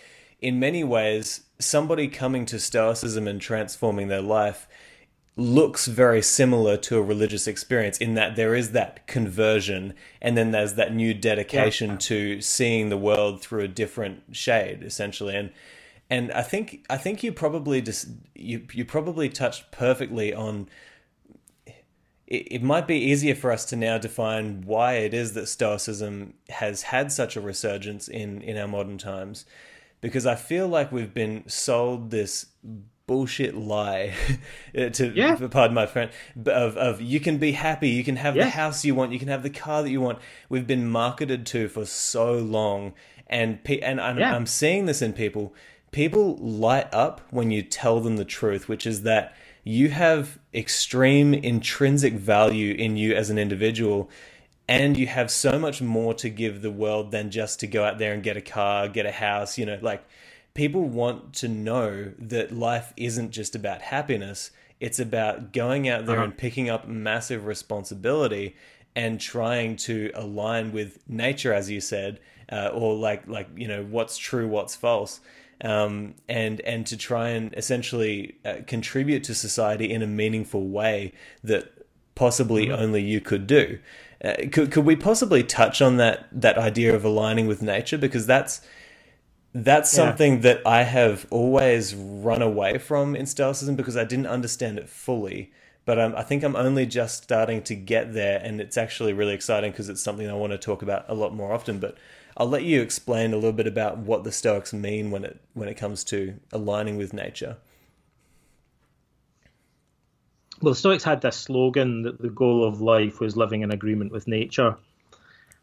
Speaker 1: in many ways, somebody coming to Stoicism and transforming their life looks very similar to a religious experience in that there is that conversion and then there's that new dedication yeah. to seeing the world through a different shade essentially and and I think I think you probably just you you probably touched perfectly on it, it might be easier for us to now define why it is that Stoicism has had such a resurgence in, in our modern times. Because I feel like we've been sold this bullshit lie uh, to yeah. pardon my friend of of you can be happy you can have yeah. the house you want you can have the car that you want we've been marketed to for so long and and I'm, yeah. I'm seeing this in people people light up when you tell them the truth which is that you have extreme intrinsic value in you as an individual and you have so much more to give the world than just to go out there and get a car, get a house, you know, like people want to know that life isn't just about happiness. It's about going out there uh-huh. and picking up massive responsibility and trying to align with nature, as you said, uh, or like like you know what's true, what's false um, and and to try and essentially uh, contribute to society in a meaningful way that possibly mm-hmm. only you could do. Uh, could could we possibly touch on that that idea of aligning with nature because that's that's yeah. something that I have always run away from in Stoicism because I didn't understand it fully. But um, I think I'm only just starting to get there, and it's actually really exciting because it's something I want to talk about a lot more often. But I'll let you explain a little bit about what the Stoics mean when it when it comes to aligning with nature.
Speaker 2: Well, the Stoics had this slogan that the goal of life was living in agreement with nature.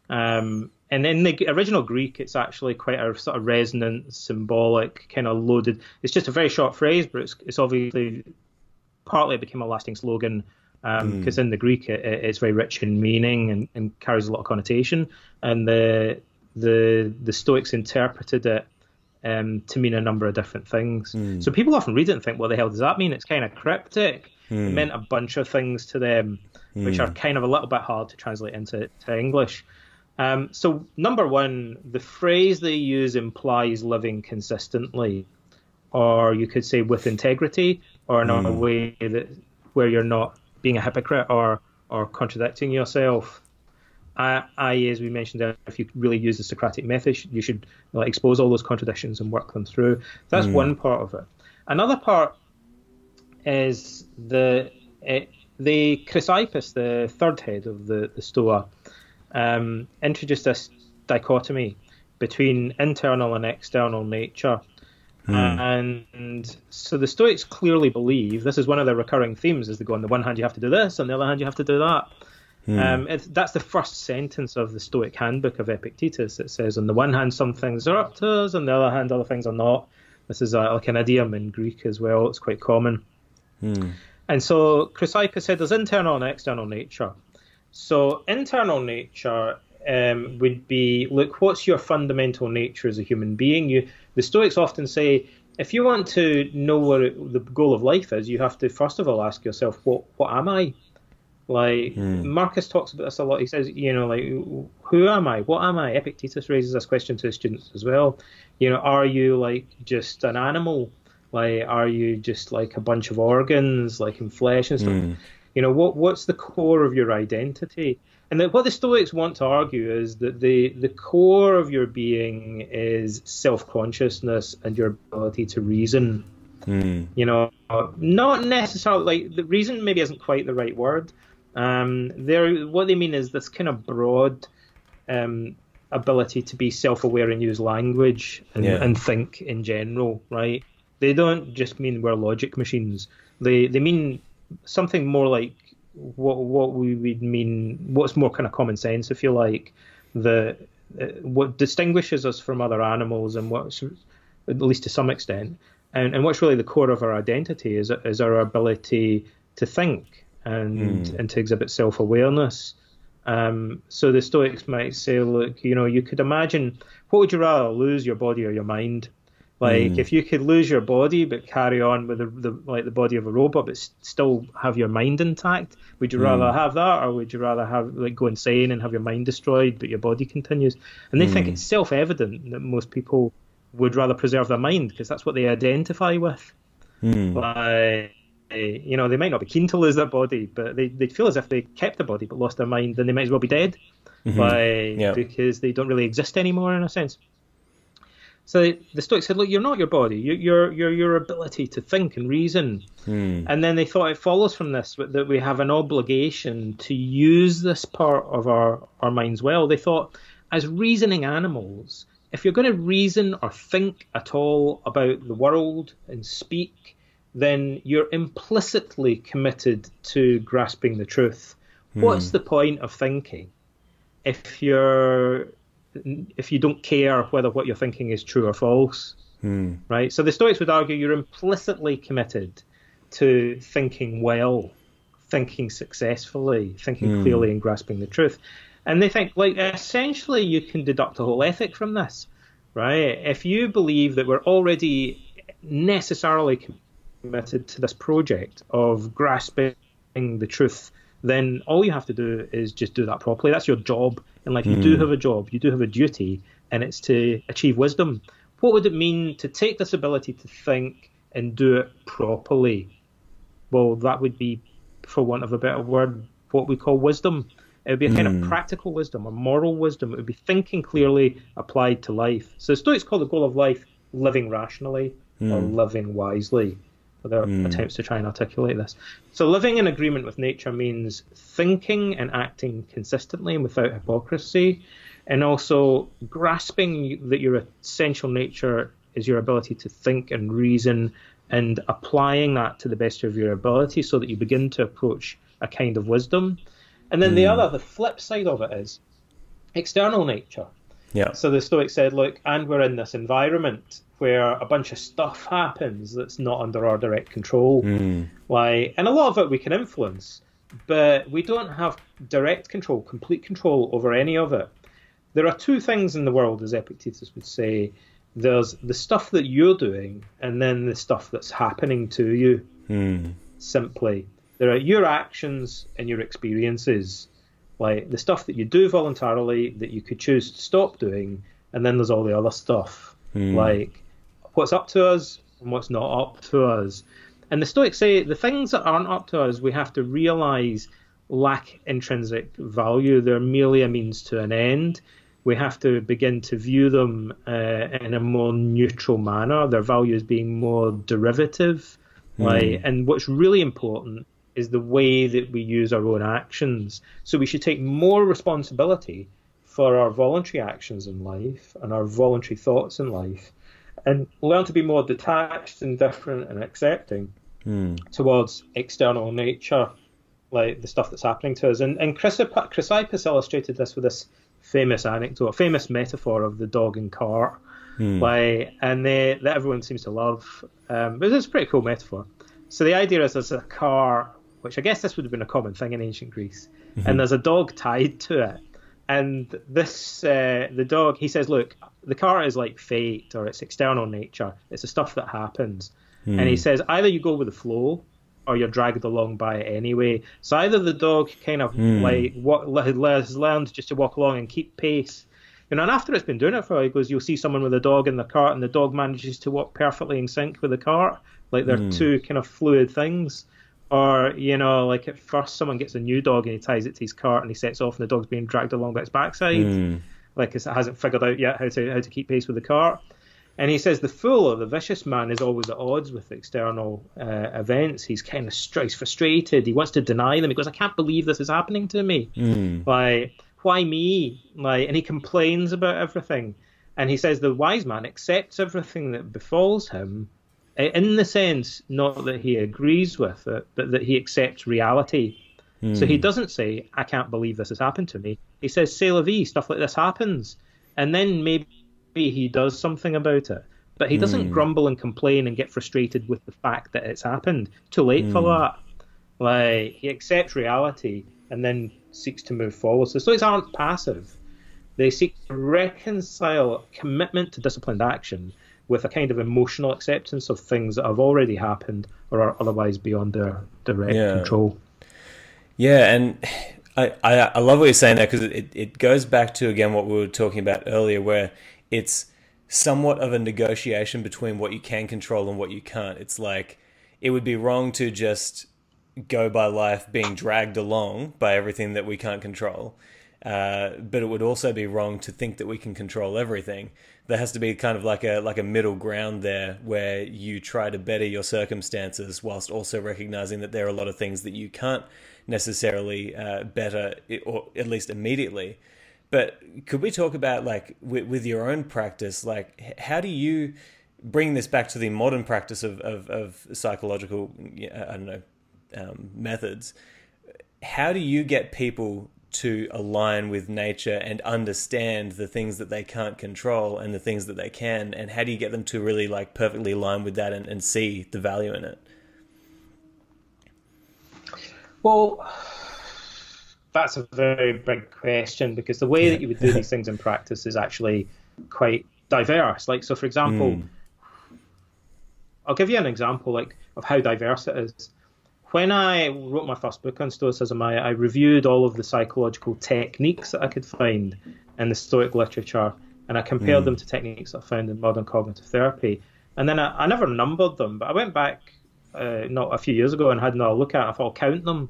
Speaker 2: Um, and in the original Greek, it's actually quite a sort of resonant, symbolic, kind of loaded. It's just a very short phrase, but it's, it's obviously partly it became a lasting slogan because um, mm. in the Greek it, it's very rich in meaning and, and, carries a lot of connotation. And the the the Stoics interpreted it um, to mean a number of different things. Mm. So people often read it and think, "What the hell does that mean?" It's kind of cryptic. Mm. It hmm. meant a bunch of things to them, mm. which are hmm. kind of a little bit hard to translate into to English. Um, so number one, the phrase they use implies living consistently, or you could say with integrity, or in a hmm. way that where you're not being a hypocrite or or contradicting yourself. I.e., as we mentioned, if you really use the Socratic method, you should like, expose all those contradictions and work them through. That's mm. one part of it. Another part is the uh, the Chrysippus, the third head of the, the Stoa, um, introduced this dichotomy between internal and external nature. Hmm. And so the Stoics clearly believe this is one of their recurring themes: is they go on the one hand you have to do this, on the other hand you have to do that. Hmm. Um, that's the first sentence of the Stoic Handbook of Epictetus. It says, on the one hand, some things are up to us, on the other hand, other things are not. This is a, like an idiom in Greek as well. It's quite common. Hmm. And so Chrysippus said there's internal and external nature. So internal nature um, would be look, what's your fundamental nature as a human being? You, the Stoics often say, if you want to know what the goal of life is, you have to first of all ask yourself, what what am I? Like mm. Marcus talks about this a lot. He says, you know, like who am I? What am I? Epictetus raises this question to his students as well. You know, are you like just an animal? Like, are you just like a bunch of organs, like in flesh and stuff? Mm. You know, what what's the core of your identity? And that what the Stoics want to argue is that the the core of your being is self consciousness and your ability to reason. Mm. You know, not necessarily like the reason maybe isn't quite the right word. Um, they what they mean is this kind of broad um, ability to be self-aware and use language and, yeah. and think in general, right? They don't just mean we're logic machines. They they mean something more like what what we would mean. What's more kind of common sense, if you like. The uh, what distinguishes us from other animals and what's at least to some extent, and, and what's really the core of our identity is is our ability to think and mm. and to exhibit self awareness. Um, so the Stoics might say, look, you know, you could imagine what would you rather lose, your body or your mind? Like mm. if you could lose your body but carry on with the, the, like the body of a robot but still have your mind intact, would you rather mm. have that or would you rather have like go insane and have your mind destroyed but your body continues? And they think hmm. it's self evident that most people would rather preserve their mind because that's what they identify with. Hmm. Like you know, they might not be keen to lose their body, but they they feel as if they kept their body but lost their mind, then they might as well be dead, mm-hmm. by yeah. because they don't really exist anymore in a sense. So the Stoics said, "Look, you're not your body. You're your your ability to think and reason." Hmm. And then they thought it follows from this that we have an obligation to use this part of our our minds well. They thought, as reasoning animals, if you're going to reason or think at all about the world and speak, then you're implicitly committed to grasping the truth. Hmm. What's the point of thinking if you're if you don't care whether what you're thinking is true or false? Hmm. Right? So the Stoics would argue you're implicitly committed to thinking well, thinking successfully, thinking hmm. clearly and grasping the truth. And they think like essentially you can deduct a whole ethic from this. Right? If you believe that we're already necessarily committed to this project of grasping the truth, then all you have to do is just do that properly. That's your job in life. Mm. You do hmm. have a job, you do have a duty, and it's to achieve wisdom. What would it mean to take this ability to think and do it properly? Well, that would be, for want of a better word, what we call wisdom. It would be a kind mm. of hmm. practical wisdom, a moral wisdom. It would be thinking clearly applied to life. So the Stoics call the goal of life living rationally mm. or hmm. living wisely for their mm. attempts to try and articulate this. So, living in agreement with nature means thinking and acting consistently and without hypocrisy, and also grasping that your essential nature is your ability to think and reason and applying that to the best of your ability so that you begin to approach a kind of wisdom. And then mm. the other, the flip side of it is external nature.
Speaker 1: Yeah.
Speaker 2: So the Stoics said, look, and we're in this environment where a bunch of stuff happens that's not under our direct control. Mm. Like, and a lot of it we can influence, but we don't have direct control, complete control over any of it. There are two things in the world, as Epictetus would say. There's the stuff that you're doing, and then the stuff that's happening to you. Mm. Simply, there are your actions and your experiences, like the stuff that you do voluntarily that you could choose to stop doing, and then there's all the other stuff, mm. like what's up to us and what's not up to us. And the Stoics say the things that aren't up to us, we have to realize lack intrinsic value. They're merely a means to an end. We have to begin to view them uh, in a more neutral manner, their values being more derivative. Mm. Like, and what's really important is the way that we use our own actions. So we should take more responsibility for our voluntary actions in life and our voluntary thoughts in life and learn to be more detached and different and accepting
Speaker 1: mm.
Speaker 2: towards external nature, like the stuff that's happening to us. And, and Chrysippus illustrated this with this famous anecdote, a famous metaphor of the dog and cart,
Speaker 1: mm.
Speaker 2: like, and they, that everyone seems to love. Um, but it's a pretty cool metaphor. So the idea is there's a car, which I guess this would have been a common thing in ancient Greece,
Speaker 1: mm-hmm.
Speaker 2: and there's a dog tied to it. And this, uh, the dog, he says, look, the car is like fate or it's external nature. It's the stuff that happens.
Speaker 1: Mm.
Speaker 2: And he says either you go with the flow or you're dragged along by it anyway. So either the dog kind of
Speaker 1: Mm.
Speaker 2: like what has learned just to walk along and keep pace. You know, and after it's been doing it for a while, he goes, you'll see someone with a dog in the cart, and the dog manages to walk perfectly in sync with the cart, like they're
Speaker 1: Mm.
Speaker 2: two kind of fluid things. Or you know, like at first someone gets a new dog and he ties it to his cart and he sets off, and the dog's being dragged along by its backside
Speaker 1: Mm.
Speaker 2: like it hasn't figured out yet how to how to keep pace with the cart. And he says the fool or the vicious man is always at odds with external uh, events. He's kind of str- he's frustrated. He wants to deny them. He goes, "I can't believe this is happening to me.
Speaker 1: Mm.
Speaker 2: Like, why me?" Like, and he complains about everything. And he says the wise man accepts everything that befalls him, in the sense not that he agrees with it, but that he accepts reality. So he hmm. doesn't say, I can't believe this has happened to me. He says, C'est la vie, stuff like this happens. And then maybe he does something about it. But he doesn't hmm. grumble and complain and get frustrated with the fact that it's happened. Too late for hmm. that. Like, he accepts reality and then seeks to move forward. So Stoics aren't passive. They seek to reconcile commitment to disciplined action with a kind of emotional acceptance of things that have already happened or are otherwise beyond their direct
Speaker 1: Yeah.
Speaker 2: control.
Speaker 1: Yeah, and I, I, I love what you're saying there because it, it goes back to, again, what we were talking about earlier, where it's somewhat of a negotiation between what you can control and what you can't. It's like it would be wrong to just go by life being dragged along by everything that we can't control. Uh, but it would also be wrong to think that we can control everything. There has to be kind of like a like a middle ground there where you try to better your circumstances whilst also recognizing that there are a lot of things that you can't necessarily uh, better or at least immediately. But could we talk about like with, with your own practice, like how do you bring this back to the modern practice of of, of psychological, I don't know, um, methods? How do you get people to align with nature and understand the things that they can't control and the things that they can and how do you get them to really like perfectly align with that and, and see the value in it
Speaker 2: Well, that's a very big question because the way that you would do these things in practice is actually quite diverse. Like, so for example,
Speaker 1: Mm.
Speaker 2: I'll give you an example like of how diverse it is. When I wrote my first book on Stoicism, I, I reviewed all of the psychological techniques that I could find in the Stoic literature, and I compared
Speaker 1: Mm.
Speaker 2: them to techniques that I found in modern cognitive therapy. And then I, I never numbered them, but I went back uh, not a few years ago and had another look at it. I thought, I'll count them,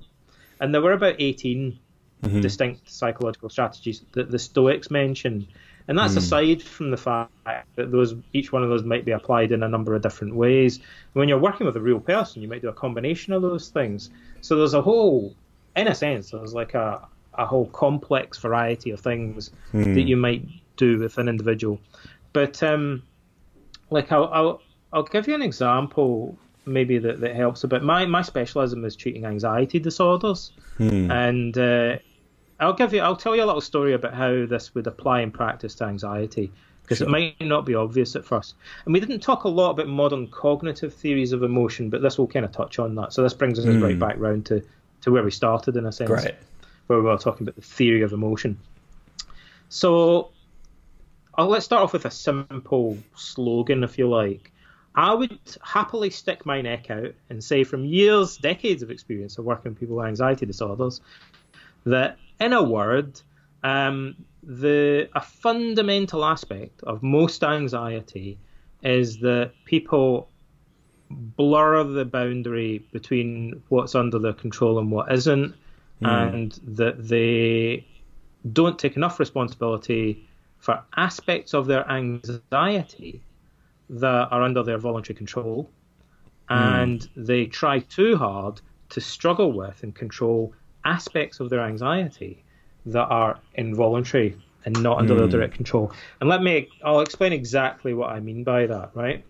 Speaker 2: and there were about 18
Speaker 1: Mhm.
Speaker 2: distinct psychological strategies that the Stoics mention. And that's
Speaker 1: Mm.
Speaker 2: aside from the fact that those each one of those might be applied in a number of different ways. When you're working with a real person, you might do a combination of those things. So there's a whole, in a sense, there's like a, a whole complex variety of things
Speaker 1: Mm.
Speaker 2: that you might do with an individual. But um, like I'll, I'll I'll give you an example maybe that, that helps a bit. My my specialism is treating anxiety disorders,
Speaker 1: Hmm.
Speaker 2: and uh, I'll give you I'll tell you a little story about how this would apply in practice to anxiety because
Speaker 1: Sure.
Speaker 2: it might not be obvious at first. And we didn't talk a lot about modern cognitive theories of emotion, but this will kind of touch on that. So this brings us
Speaker 1: Hmm.
Speaker 2: right back round to to where we started in a sense
Speaker 1: great
Speaker 2: where we were talking about the theory of emotion. So, uh, let's start off with a simple slogan, if you like. I would happily stick my neck out and say, from years, decades of experience of working with people with anxiety disorders, that in a word, um, the a fundamental aspect of most anxiety is that people blur the boundary between what's under their control and what isn't, and that they don't take enough responsibility for aspects of their anxiety that are under their voluntary control, and they try too hard to struggle with and control aspects of their anxiety that are involuntary and not under mm. their direct control. And let me, I'll explain exactly what I mean by that, right?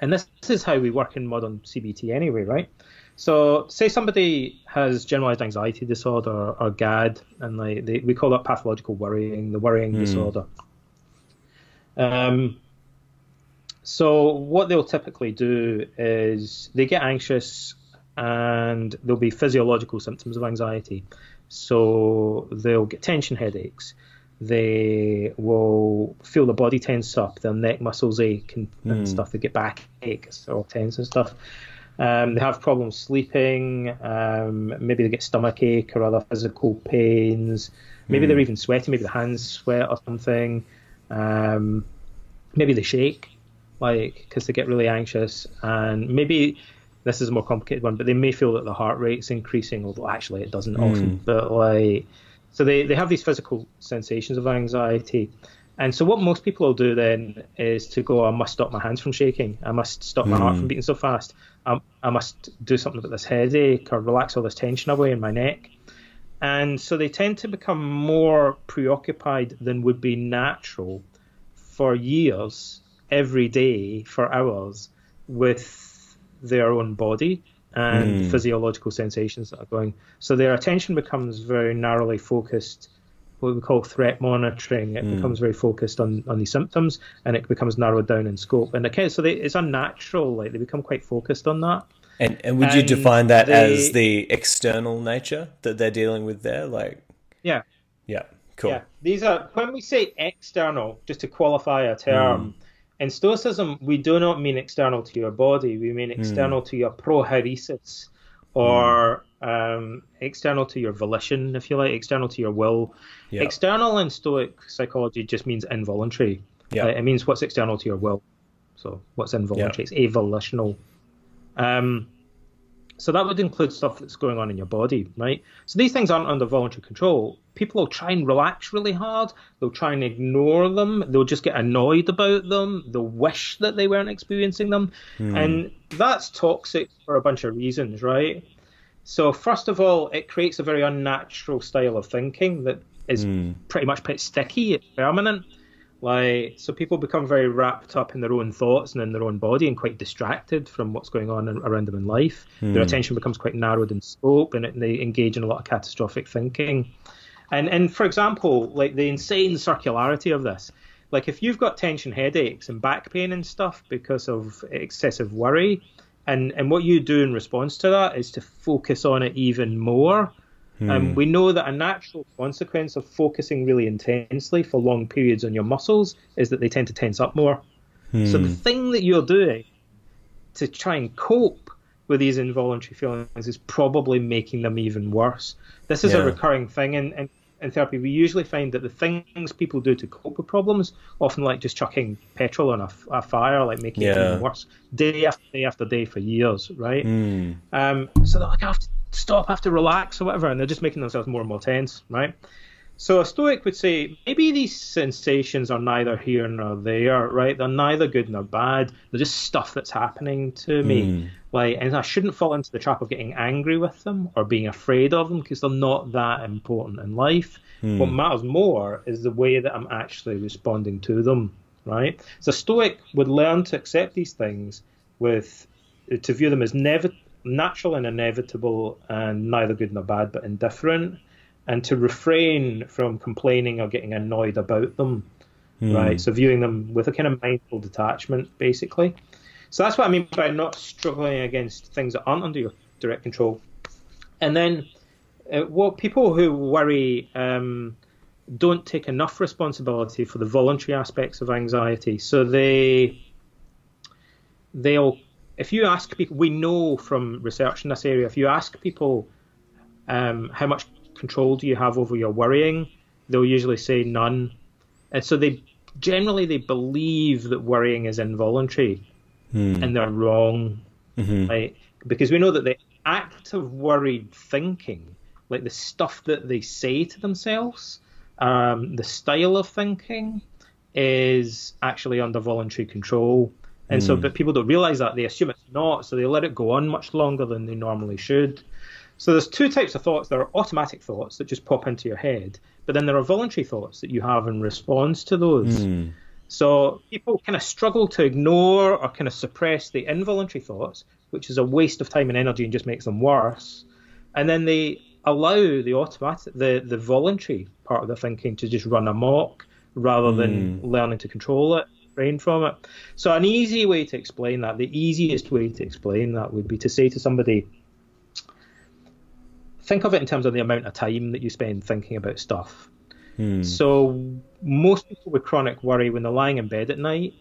Speaker 2: And this, this is how we work in modern CBT anyway, right? So, say somebody has generalized anxiety disorder or, GAD, and like they, we call that pathological worrying, the worrying mm. disorder. Um, so, what they'll typically do is they get anxious, and there'll be physiological symptoms of anxiety. So, they'll get tension headaches. They will feel the body tense up, their neck muscles ache and, mm. and hmm. stuff. They get back aches or tense and stuff. Um, they have problems sleeping. Um, maybe they get stomach ache or other physical pains. Maybe mm. they're even sweating. Maybe the hands sweat or something. Um, maybe they shake, like because they get really anxious. And maybe this is a more complicated one, but they may feel that the heart rate's increasing, although actually it doesn't mm. often. But like, so they they have these physical sensations of anxiety. And so what most people will do then is to go, I must stop my hands from shaking. I must stop my mm. heart from hmm. beating so fast. I, I must do something about this headache or relax all this tension away in my neck. And so they tend to become more preoccupied than would be natural for years, every day, for hours, with their own body and mm. physiological sensations that are going. So their attention becomes very narrowly focused what we call threat monitoring. It mm. becomes very focused on, on these symptoms and it becomes narrowed down in scope. And okay, so they, it's unnatural. Like they become quite focused on that.
Speaker 1: And and would and you define that they, as the external nature that they're dealing with there? Like
Speaker 2: yeah,
Speaker 1: yeah, cool. Yeah,
Speaker 2: these are when we say external, just to qualify a term. Mm. In Stoicism, we do not mean external to your body. We mean external mm. to your prohairesis, or mm. um, external to your volition, if you like, external to your will. Yep. External in Stoic psychology just means involuntary. Yeah. Uh, it means what's external to your will. So what's involuntary? Yep. It's avolitional. Um, so that would include stuff that's going on in your body, right? So these things aren't under voluntary control. People will try and relax really hard. They'll try and ignore them. They'll just get annoyed about them. They'll wish that they weren't experiencing them. Mm. And that's toxic for a bunch of reasons, right? So first of all, it creates a very unnatural style of thinking that is mm. pretty much pretty sticky. It's permanent. Like so, people become very wrapped up in their own thoughts and in their own body, and quite distracted from what's going on around them in life. Mm. Their attention becomes quite narrowed in scope, and it, they engage in a lot of catastrophic thinking. And and for example, like the insane circularity of this. Like if you've got tension headaches and back pain and stuff because of excessive worry, and and what you do in response to that is to focus on it even more Hmm. Um, we know that a natural consequence of focusing really intensely for long periods on your muscles is that they tend to tense up more. Hmm. So the thing that you're doing to try and cope with these involuntary feelings is probably making them even worse. This is yeah. a recurring thing in, in, in, therapy. We usually find that the things people do to cope with problems, often like just chucking petrol on a, a fire, like making yeah. it even worse, day after day after day for years, right? Mm. Um, so they're like, I have to stop, have to relax or whatever, and they're just making themselves more and more tense, right? So a Stoic would say maybe these sensations are neither here nor there, right? They're neither good nor bad. They're just stuff that's happening to me. Mm. Like, and I shouldn't fall into the trap of getting angry with them or being afraid of them because they're not that important in life. Mm. What matters more is the way that I'm actually responding to them, right? So Stoic would learn to accept these things with to view them as never natural and inevitable and neither good nor bad but indifferent and to refrain from complaining or getting annoyed about them mm. right so viewing them with a kind of mindful detachment basically so that's what i mean by not struggling against things that aren't under your direct control. And then uh, what people who worry um, don't take enough responsibility for the voluntary aspects of anxiety. So they they'll if you ask people, we know from research in this area, if you ask people um, how much control do you have over your worrying, they'll usually say none. And so they generally they believe that worrying is involuntary, hmm. and they're wrong, mm-hmm. right? Because we know that the act of worried thinking, like the stuff that they say to themselves, um, the style of thinking, is actually under voluntary control. And mm. so, hmm. but people don't realize that they assume it's not, so they let it go on much longer than they normally should. So there's two types of thoughts. There are automatic thoughts that just pop into your head, but then there are voluntary thoughts that you have in response to those.
Speaker 1: Mm.
Speaker 2: So people kind of struggle to ignore or kind of suppress the involuntary thoughts, which is a waste of time and energy and just makes them worse. And then they allow the automatic, the the voluntary part of the thinking to just run amok rather than hmm. learning to control it, refrain from it. So an easy way to explain that, the easiest way to explain that would be to say to somebody, think of it in terms of the amount of time that you spend thinking about stuff. So most people with chronic worry, when they're lying in bed at night,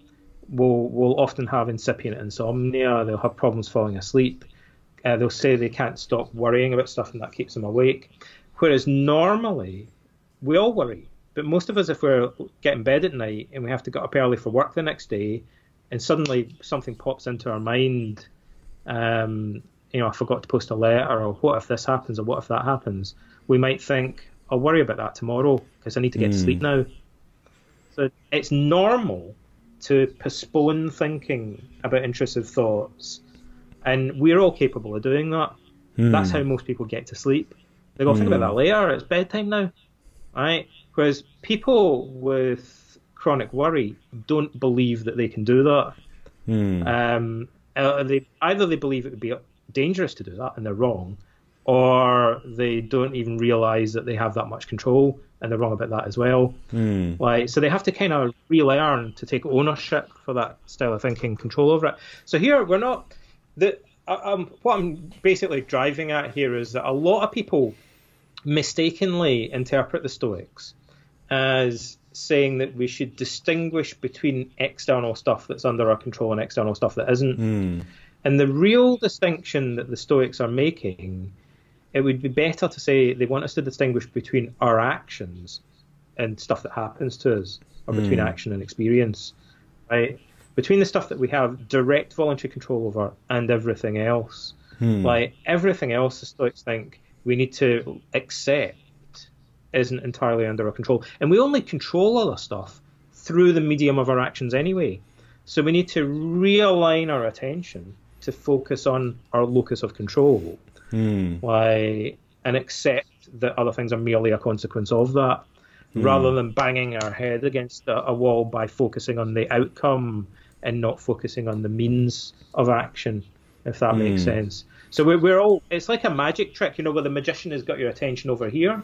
Speaker 2: will will often have incipient insomnia. They'll have problems falling asleep. Uh, they'll say they can't stop worrying about stuff, and that keeps them awake. Whereas normally, we all worry, but most of us, if we're getting in bed at night and we have to get up early for work the next day, and suddenly something pops into our mind, um, you know, I forgot to post a letter, or what if this happens, or what if that happens, we might think, I'll worry about that tomorrow because I need to get to sleep now. So it's normal to postpone thinking about intrusive thoughts, and we're all capable of doing that. That's how most people get to sleep. They go, think about that later. It's bedtime now, right? Whereas people with chronic worry don't believe that they can do that. Um, uh, they either they believe it would be dangerous to do that, and they're wrong, or they don't even realize that they have that much control, and they're wrong about that as well. Like, so they have to kind of relearn to take ownership for that style of thinking, control over it. So here we're not the. Um, what I'm basically driving at here is that a lot of people mistakenly interpret the Stoics as saying that we should distinguish between external stuff that's under our control and external stuff that isn't. And the real distinction that the Stoics are making, it would be better to say they want us to distinguish between our actions and stuff that happens to us, or between hmm. action and experience, right? Between the stuff that we have direct voluntary control over and everything else. Hmm. Like everything else, the Stoics think we need to accept isn't entirely under our control, and we only control other stuff through the medium of our actions anyway. So we need to realign our attention to focus on our locus of control, Hmm. like, and accept that other things are merely a consequence of that, hmm. rather than banging our head against a, a wall by focusing on the outcome and not focusing on the means of action, if that makes hmm. sense. So we're, we're all, it's like a magic trick, you know, where the magician has got your attention over here,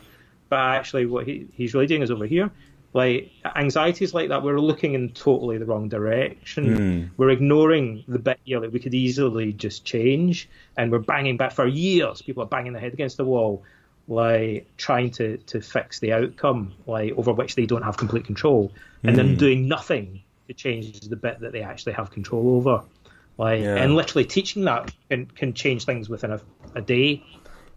Speaker 2: but actually what he, he's really doing is over here. Like anxieties like that, we're looking in totally the wrong direction. Hmm. We're ignoring the bit here that we could easily just change, and we're banging back for years. People are banging their head against the wall, like trying to to fix the outcome, like over which they don't have complete control, and then hmm. doing nothing to change the bit that they actually have control over. Like
Speaker 1: Yeah.
Speaker 2: and literally teaching that can can change things within a, a day.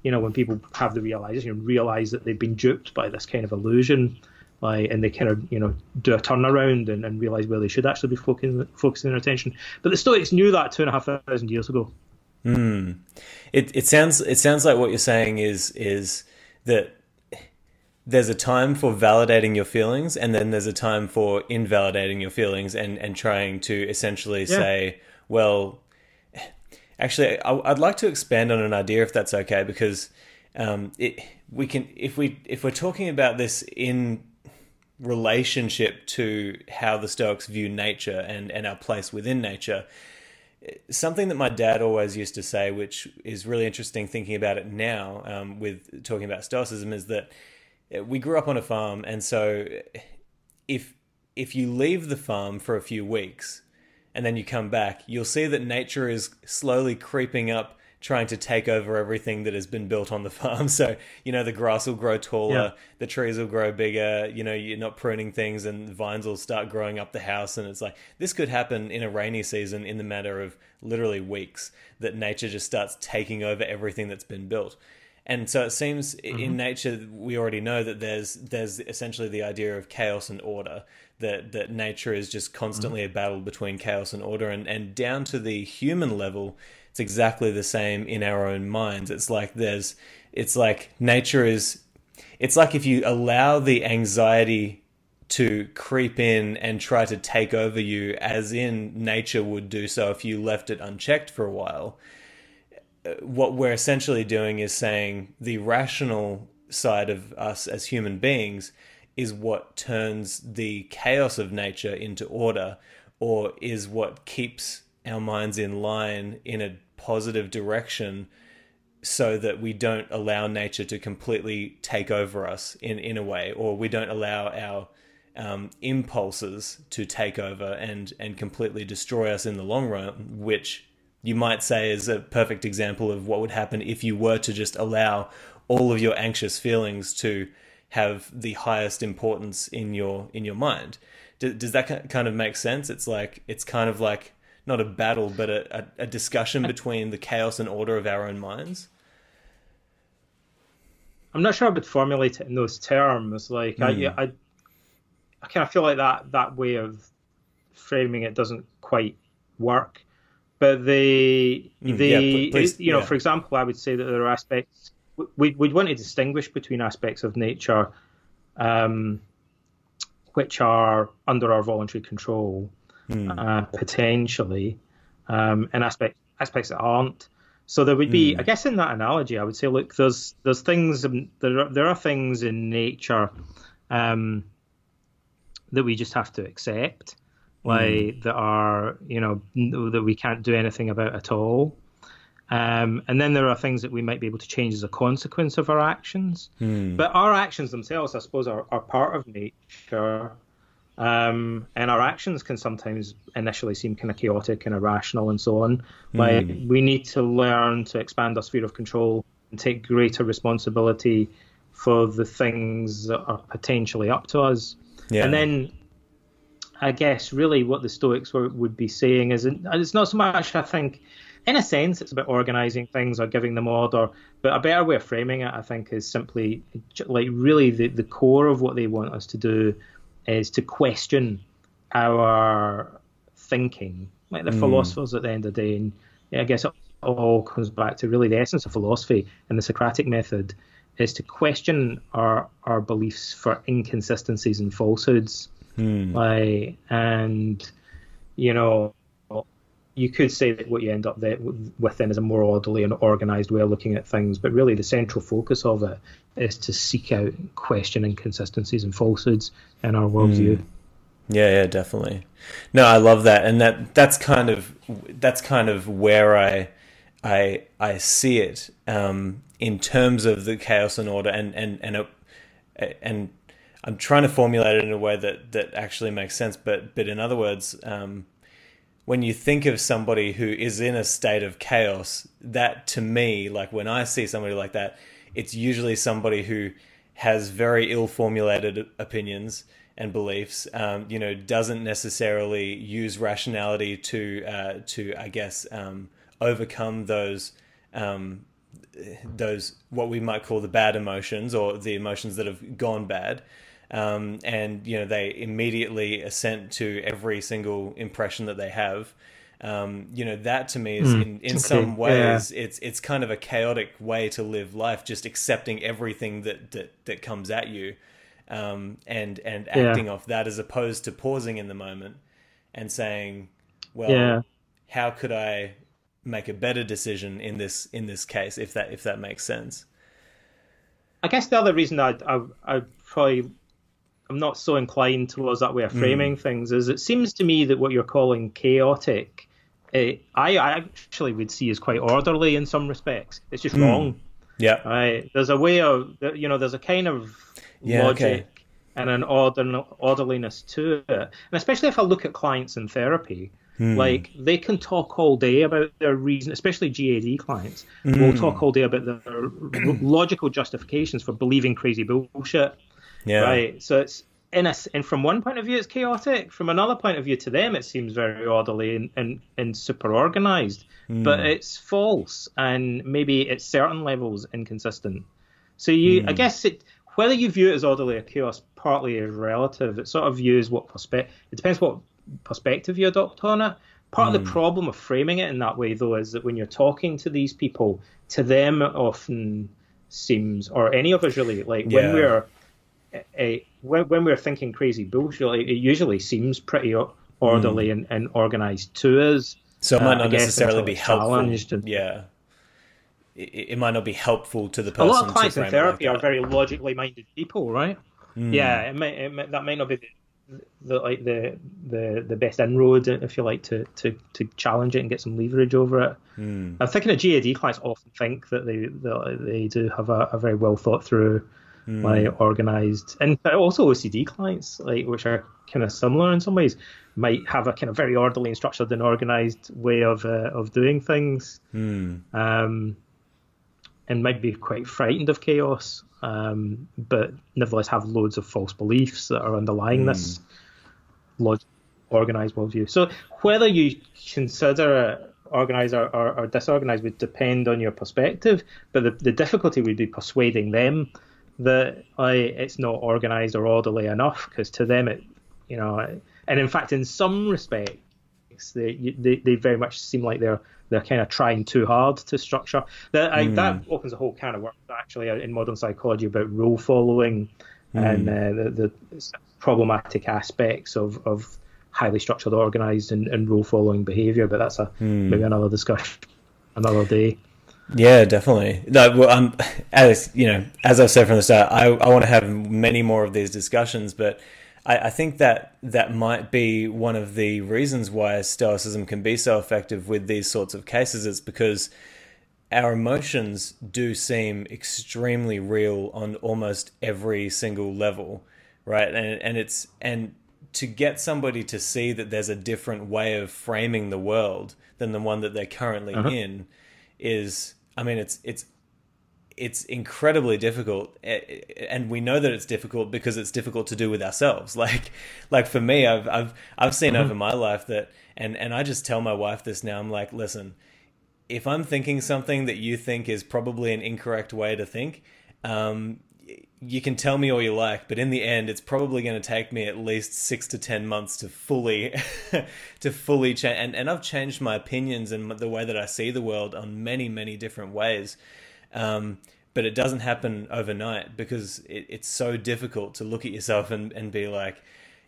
Speaker 2: You know, when people have the realization and realize that they've been duped by this kind of illusion, like, and they kind of, you know, do a turnaround and, and realize where they should actually be focusing, focusing their attention. But the Stoics knew that two and a half thousand years ago.
Speaker 1: It it sounds it sounds like what you're saying is is that there's a time for validating your feelings and then there's a time for invalidating your feelings and and trying to essentially say well actually I, I'd like to expand on an idea if that's okay because um, it we can if we if we're talking about this in relationship to how the Stoics view nature and and our place within nature. Something that my dad always used to say, which is really interesting thinking about it now um, with talking about Stoicism, is that uh, we grew up on a farm, and so if if you leave the farm for a few weeks and then you come back, you'll see that nature is slowly creeping up, trying to take over everything that has been built on the farm. So you know the grass will grow taller,
Speaker 2: Yeah.
Speaker 1: the trees will grow bigger. You know you're not pruning things, and the vines will start growing up the house. And it's like this could happen in a rainy season in the matter of literally weeks. That nature just starts taking over everything that's been built. And so it seems i in mm-hmm. nature we already know that there's there's essentially the idea of chaos and order. That that nature is just constantly mm-hmm. a battle between chaos and order, and and down to the human level, it's exactly the same in our own minds. It's like there's it's like nature is it's like if you allow the anxiety to creep in and try to take over you as in nature would do so if you left it unchecked for a while uh, what we're essentially doing is saying the rational side of us as human beings is what turns the chaos of nature into order or is what keeps our minds in line in a positive direction so that we don't allow nature to completely take over us in, in a way, or we don't allow our um, impulses to take over and, and completely destroy us in the long run, which you might say is a perfect example of what would happen if you were to just allow all of your anxious feelings to have the highest importance in your in your mind. Does, does that kind of make sense? It's like it's kind of like not a battle, but a, a, discussion between the chaos and order of our own minds.
Speaker 2: I'm not sure I would formulate it in those terms. Like mm. I, I, I kind of feel like that that way of framing it doesn't quite work. But the mm, the yeah, please, you know, yeah. for example, I would say that there are aspects we we'd want to distinguish between aspects of nature, um, which are under our voluntary control, mm. uh, potentially, um, and aspects aspects that aren't. So there would be, mm. I guess, in that analogy, I would say, look, there's there's things there are, there are things in nature um, that we just have to accept, like mm. that are you know that we can't do anything about at all. Um, and then there are things that we might be able to change as a consequence of our actions. Mm. But our actions themselves, I suppose, are, are part of nature. Um, and our actions can sometimes initially seem kind of chaotic and irrational and so on. Like mm. we need to learn to expand our sphere of control and take greater responsibility for the things that are potentially up to us. Yeah. And then I guess really what the Stoics were, would be saying is it's not so much, I think, in a sense, it's about organizing things or giving them order. But a better way of framing it, I think, is simply like really the, the core of what they want us to do is to question our thinking, like the mm. philosophers at the end of the day. And I guess it all comes back to really the essence of philosophy and the Socratic method is to question our our beliefs for inconsistencies and falsehoods. Mm. Like, and you know, you could say that what you end up with then is a more orderly and organized way of looking at things, but really the central focus of it is to seek out, question inconsistencies and falsehoods in our worldview. Mm.
Speaker 1: Yeah, yeah, definitely. No, I love that, and that that's kind of that's kind of where I I I see it um, in terms of the chaos and order, and and and a, and I'm trying to formulate it in a way that that actually makes sense. But but in other words, um, when you think of somebody who is in a state of chaos, that to me, like when I see somebody like that, it's usually somebody who has very ill formulated opinions and beliefs. Um, you know, doesn't necessarily use rationality to uh, to I guess um, overcome those um, those what we might call the bad emotions or the emotions that have gone bad um, and you know they immediately assent to every single impression that they have. Um, you know that to me is mm, in, in okay. some ways yeah. it's it's kind of a chaotic way to live life, just accepting everything that that, that comes at you, um, and and acting yeah. off that as opposed to pausing in the moment and saying, well, yeah. how could I make a better decision in this in this case if that if that makes sense.
Speaker 2: I guess the other reason I I I probably I'm not so inclined towards that way of framing mm. things. Is it seems to me that what you're calling chaotic, uh, I, I actually would see as quite orderly in some respects. It's just mm. wrong.
Speaker 1: Yeah.
Speaker 2: Right. There's a way of you know there's a kind of yeah, logic okay. and an order orderliness to it, and especially if I look at clients in therapy. Mm. Like they can talk all day about their reason, especially GAD clients mm. will talk all day about their logical justifications for believing crazy bullshit. Yeah. Right. So it's in a, and from one point of view, it's chaotic. From another point of view, to them, it seems very orderly and, and, and super organized. Mm. But it's false, and maybe at certain levels inconsistent. So you, mm. I guess, it, whether you view it as orderly or chaos, partly is relative. It sort of views what perspective. It depends what perspective you adopt on it. Part mm. of the hmm. problem of framing it in that way, though, is that when you're talking to these people, to them it often seems, or any of us really, like yeah. when we're a, when, when we're thinking crazy bullshit, it usually seems pretty orderly mm. and, and organized to us.
Speaker 1: So it might uh, not uh, necessarily be helpful. And,
Speaker 2: yeah.
Speaker 1: it, it, might not be helpful to the person.
Speaker 2: A lot of clients in therapy
Speaker 1: like
Speaker 2: are very logically minded people, right? Mm. Yeah, it might, it might, that might not be the, the, like the the the best inroad if you like to to to challenge it and get some leverage over it. Mm. I'm thinking of GAD clients often think that they that they do have a, a very well thought through, mm. like organized, and also OCD clients like which are kind of similar in some ways might have a kind of very orderly and structured and organized way of uh, of doing things.
Speaker 1: Mm.
Speaker 2: Um, and might be quite frightened of chaos, um, but nevertheless have loads of false beliefs that are underlying mm. this log- organized worldview. So whether you consider organized or, or, or, disorganized would depend on your perspective, but the, the difficulty would be persuading them that I, it's not organized or orderly enough, because to them it, you know, and in fact, in some respects, they, they, they very much seem like they're they're kind of trying too hard to structure. That I, mm. that opens a whole can of worms actually uh, in modern psychology about rule following mm. and uh, the, the, problematic aspects of, of highly structured, organized, and, and rule following behavior. But that's a mm. maybe another discussion another day.
Speaker 1: Yeah, definitely. No, well, I'm as you know, as I've said from the start, I, I want to have many more of these discussions, but I, I think that that might be one of the reasons why Stoicism can be so effective with these sorts of cases. It's because our emotions do seem extremely real on almost every single level, right? And and it's and to get somebody to see that there's a different way of framing the world than the one that they're currently uh-huh. in is I mean it's it's it's incredibly difficult and we know that it's difficult because it's difficult to do with ourselves like like for me i've i've i've seen mm-hmm. over my life that and and i just tell my wife this now i'm like listen if i'm thinking something that you think is probably an incorrect way to think um, you can tell me all you like, but in the end, it's probably going to take me at least six to ten months to fully, to fully change. And, and I've changed my opinions and the way that I see the world on many, many different ways. Um, but it doesn't happen overnight because it, it's so difficult to look at yourself and, and be like,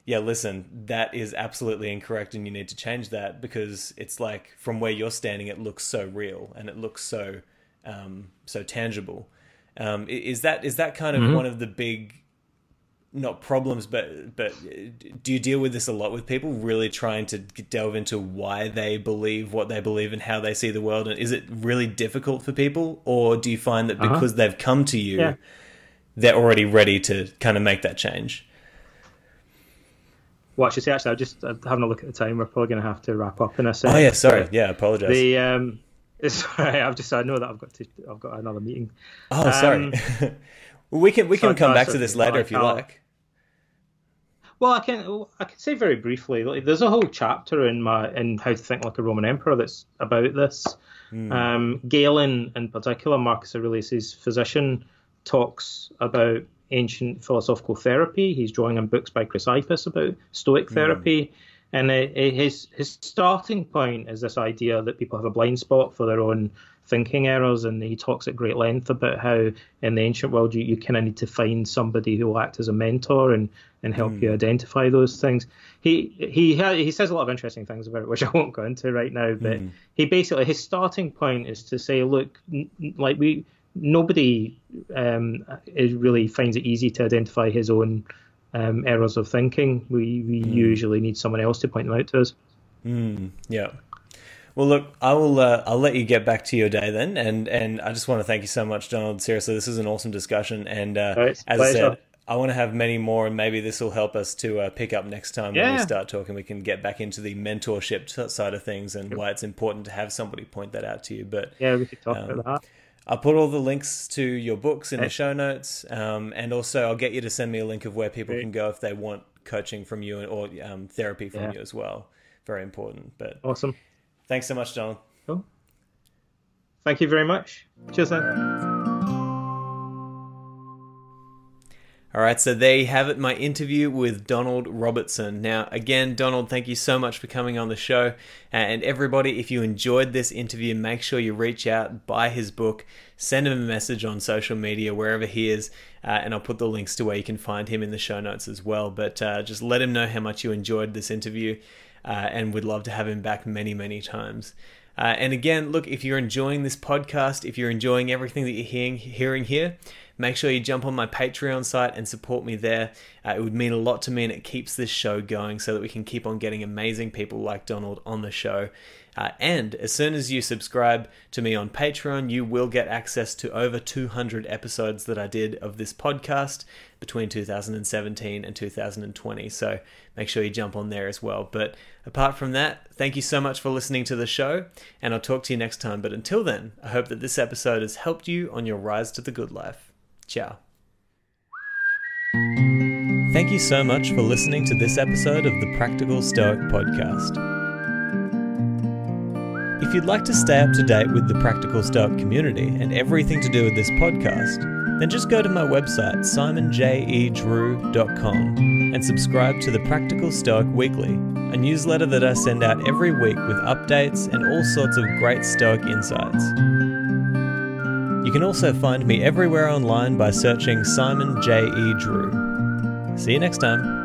Speaker 1: yeah, listen, that is absolutely incorrect and you need to change that because it's like from where you're standing, it looks so real and it looks so um, so tangible. Um, is that is that kind of mm-hmm. one of the big not problems, but but do you deal with this a lot with people really trying to delve into why they believe what they believe and how they see the world? And is it really difficult for people, or do you find that uh-huh. because they've come to you, yeah. they're already ready to kind of make that change?
Speaker 2: Well, say, actually, I'm just having a look at the time. We're probably going to have to wrap up in a second.
Speaker 1: Oh yeah, sorry. Yeah, apologize.
Speaker 2: The um, sorry, I've just I know that I've got to I've got another meeting.
Speaker 1: Oh, um, sorry. we can we can come back to this later if you like.
Speaker 2: Well, I can I can say very briefly. Like, there's a whole chapter in my in how to think like a Roman emperor that's about this. Mm. Um, Galen, in particular, Marcus Aurelius' physician, talks about ancient philosophical therapy. He's drawing on books by Chrysippus about Stoic hmm. therapy. Mm. And his his starting point is this idea that people have a blind spot for their own thinking errors, and he talks at great length about how in the ancient world you, you kind of need to find somebody who will act as a mentor and, and help mm. you identify those things. He he he says a lot of interesting things about it, which I won't go into right now. But mm. he basically his starting point is to say, look, n- like we nobody um, is really finds it easy to identify his own um, errors of thinking. We we mm. usually need someone else to point them out to us.
Speaker 1: Mm. Yeah. Well, look, I will. Uh, I'll let you get back to your day then, and and I just want to thank you so much, Donald. Seriously, this is an awesome discussion, and uh, right, as I said, I want to have many more, and maybe this will help us to uh, pick up next time yeah. when we start talking. We can get back into the mentorship side of things and why it's important to have somebody point that out to you. But
Speaker 2: yeah, we could talk um, about that.
Speaker 1: I'll put all the links to your books in the show notes, um, and also I'll get you to send me a link of where people can go if they want coaching from you or um, therapy from yeah. you as well. Very important. But
Speaker 2: awesome.
Speaker 1: Thanks so much, John.
Speaker 2: Cool. Thank you very much. Cheers, then.
Speaker 1: All right, so there you have it, my interview with Donald Robertson. Now, again, Donald, thank you so much for coming on the show. And everybody, if you enjoyed this interview, make sure you reach out, buy his book, send him a message on social media, wherever he is, uh, and I'll put the links to where you can find him in the show notes as well. But uh, just let him know how much you enjoyed this interview uh, and would love to have him back many, many times. Uh, and again, look, if you're enjoying this podcast, if you're enjoying everything that you're hearing, hearing here, make sure you jump on my Patreon site and support me there. Uh, it would mean a lot to me and it keeps this show going so that we can keep on getting amazing people like Donald on the show. Uh, and as soon as you subscribe to me on Patreon, you will get access to over 200 episodes that I did of this podcast between 2017 and 2020. So make sure you jump on there as well. But apart from that, thank you so much for listening to the show, and I'll talk to you next time. But until then, I hope that this episode has helped you on your rise to the good life. Ciao. Thank you so much for listening to this episode of the Practical Stoic Podcast. If you'd like to stay up to date with the Practical Stoic community and everything to do with this podcast, then just go to my website, simonjedrew.com, and subscribe to the Practical Stoic Weekly, a newsletter that I send out every week with updates and all sorts of great Stoic insights. You can also find me everywhere online by searching Simon J. E. Drew. See you next time.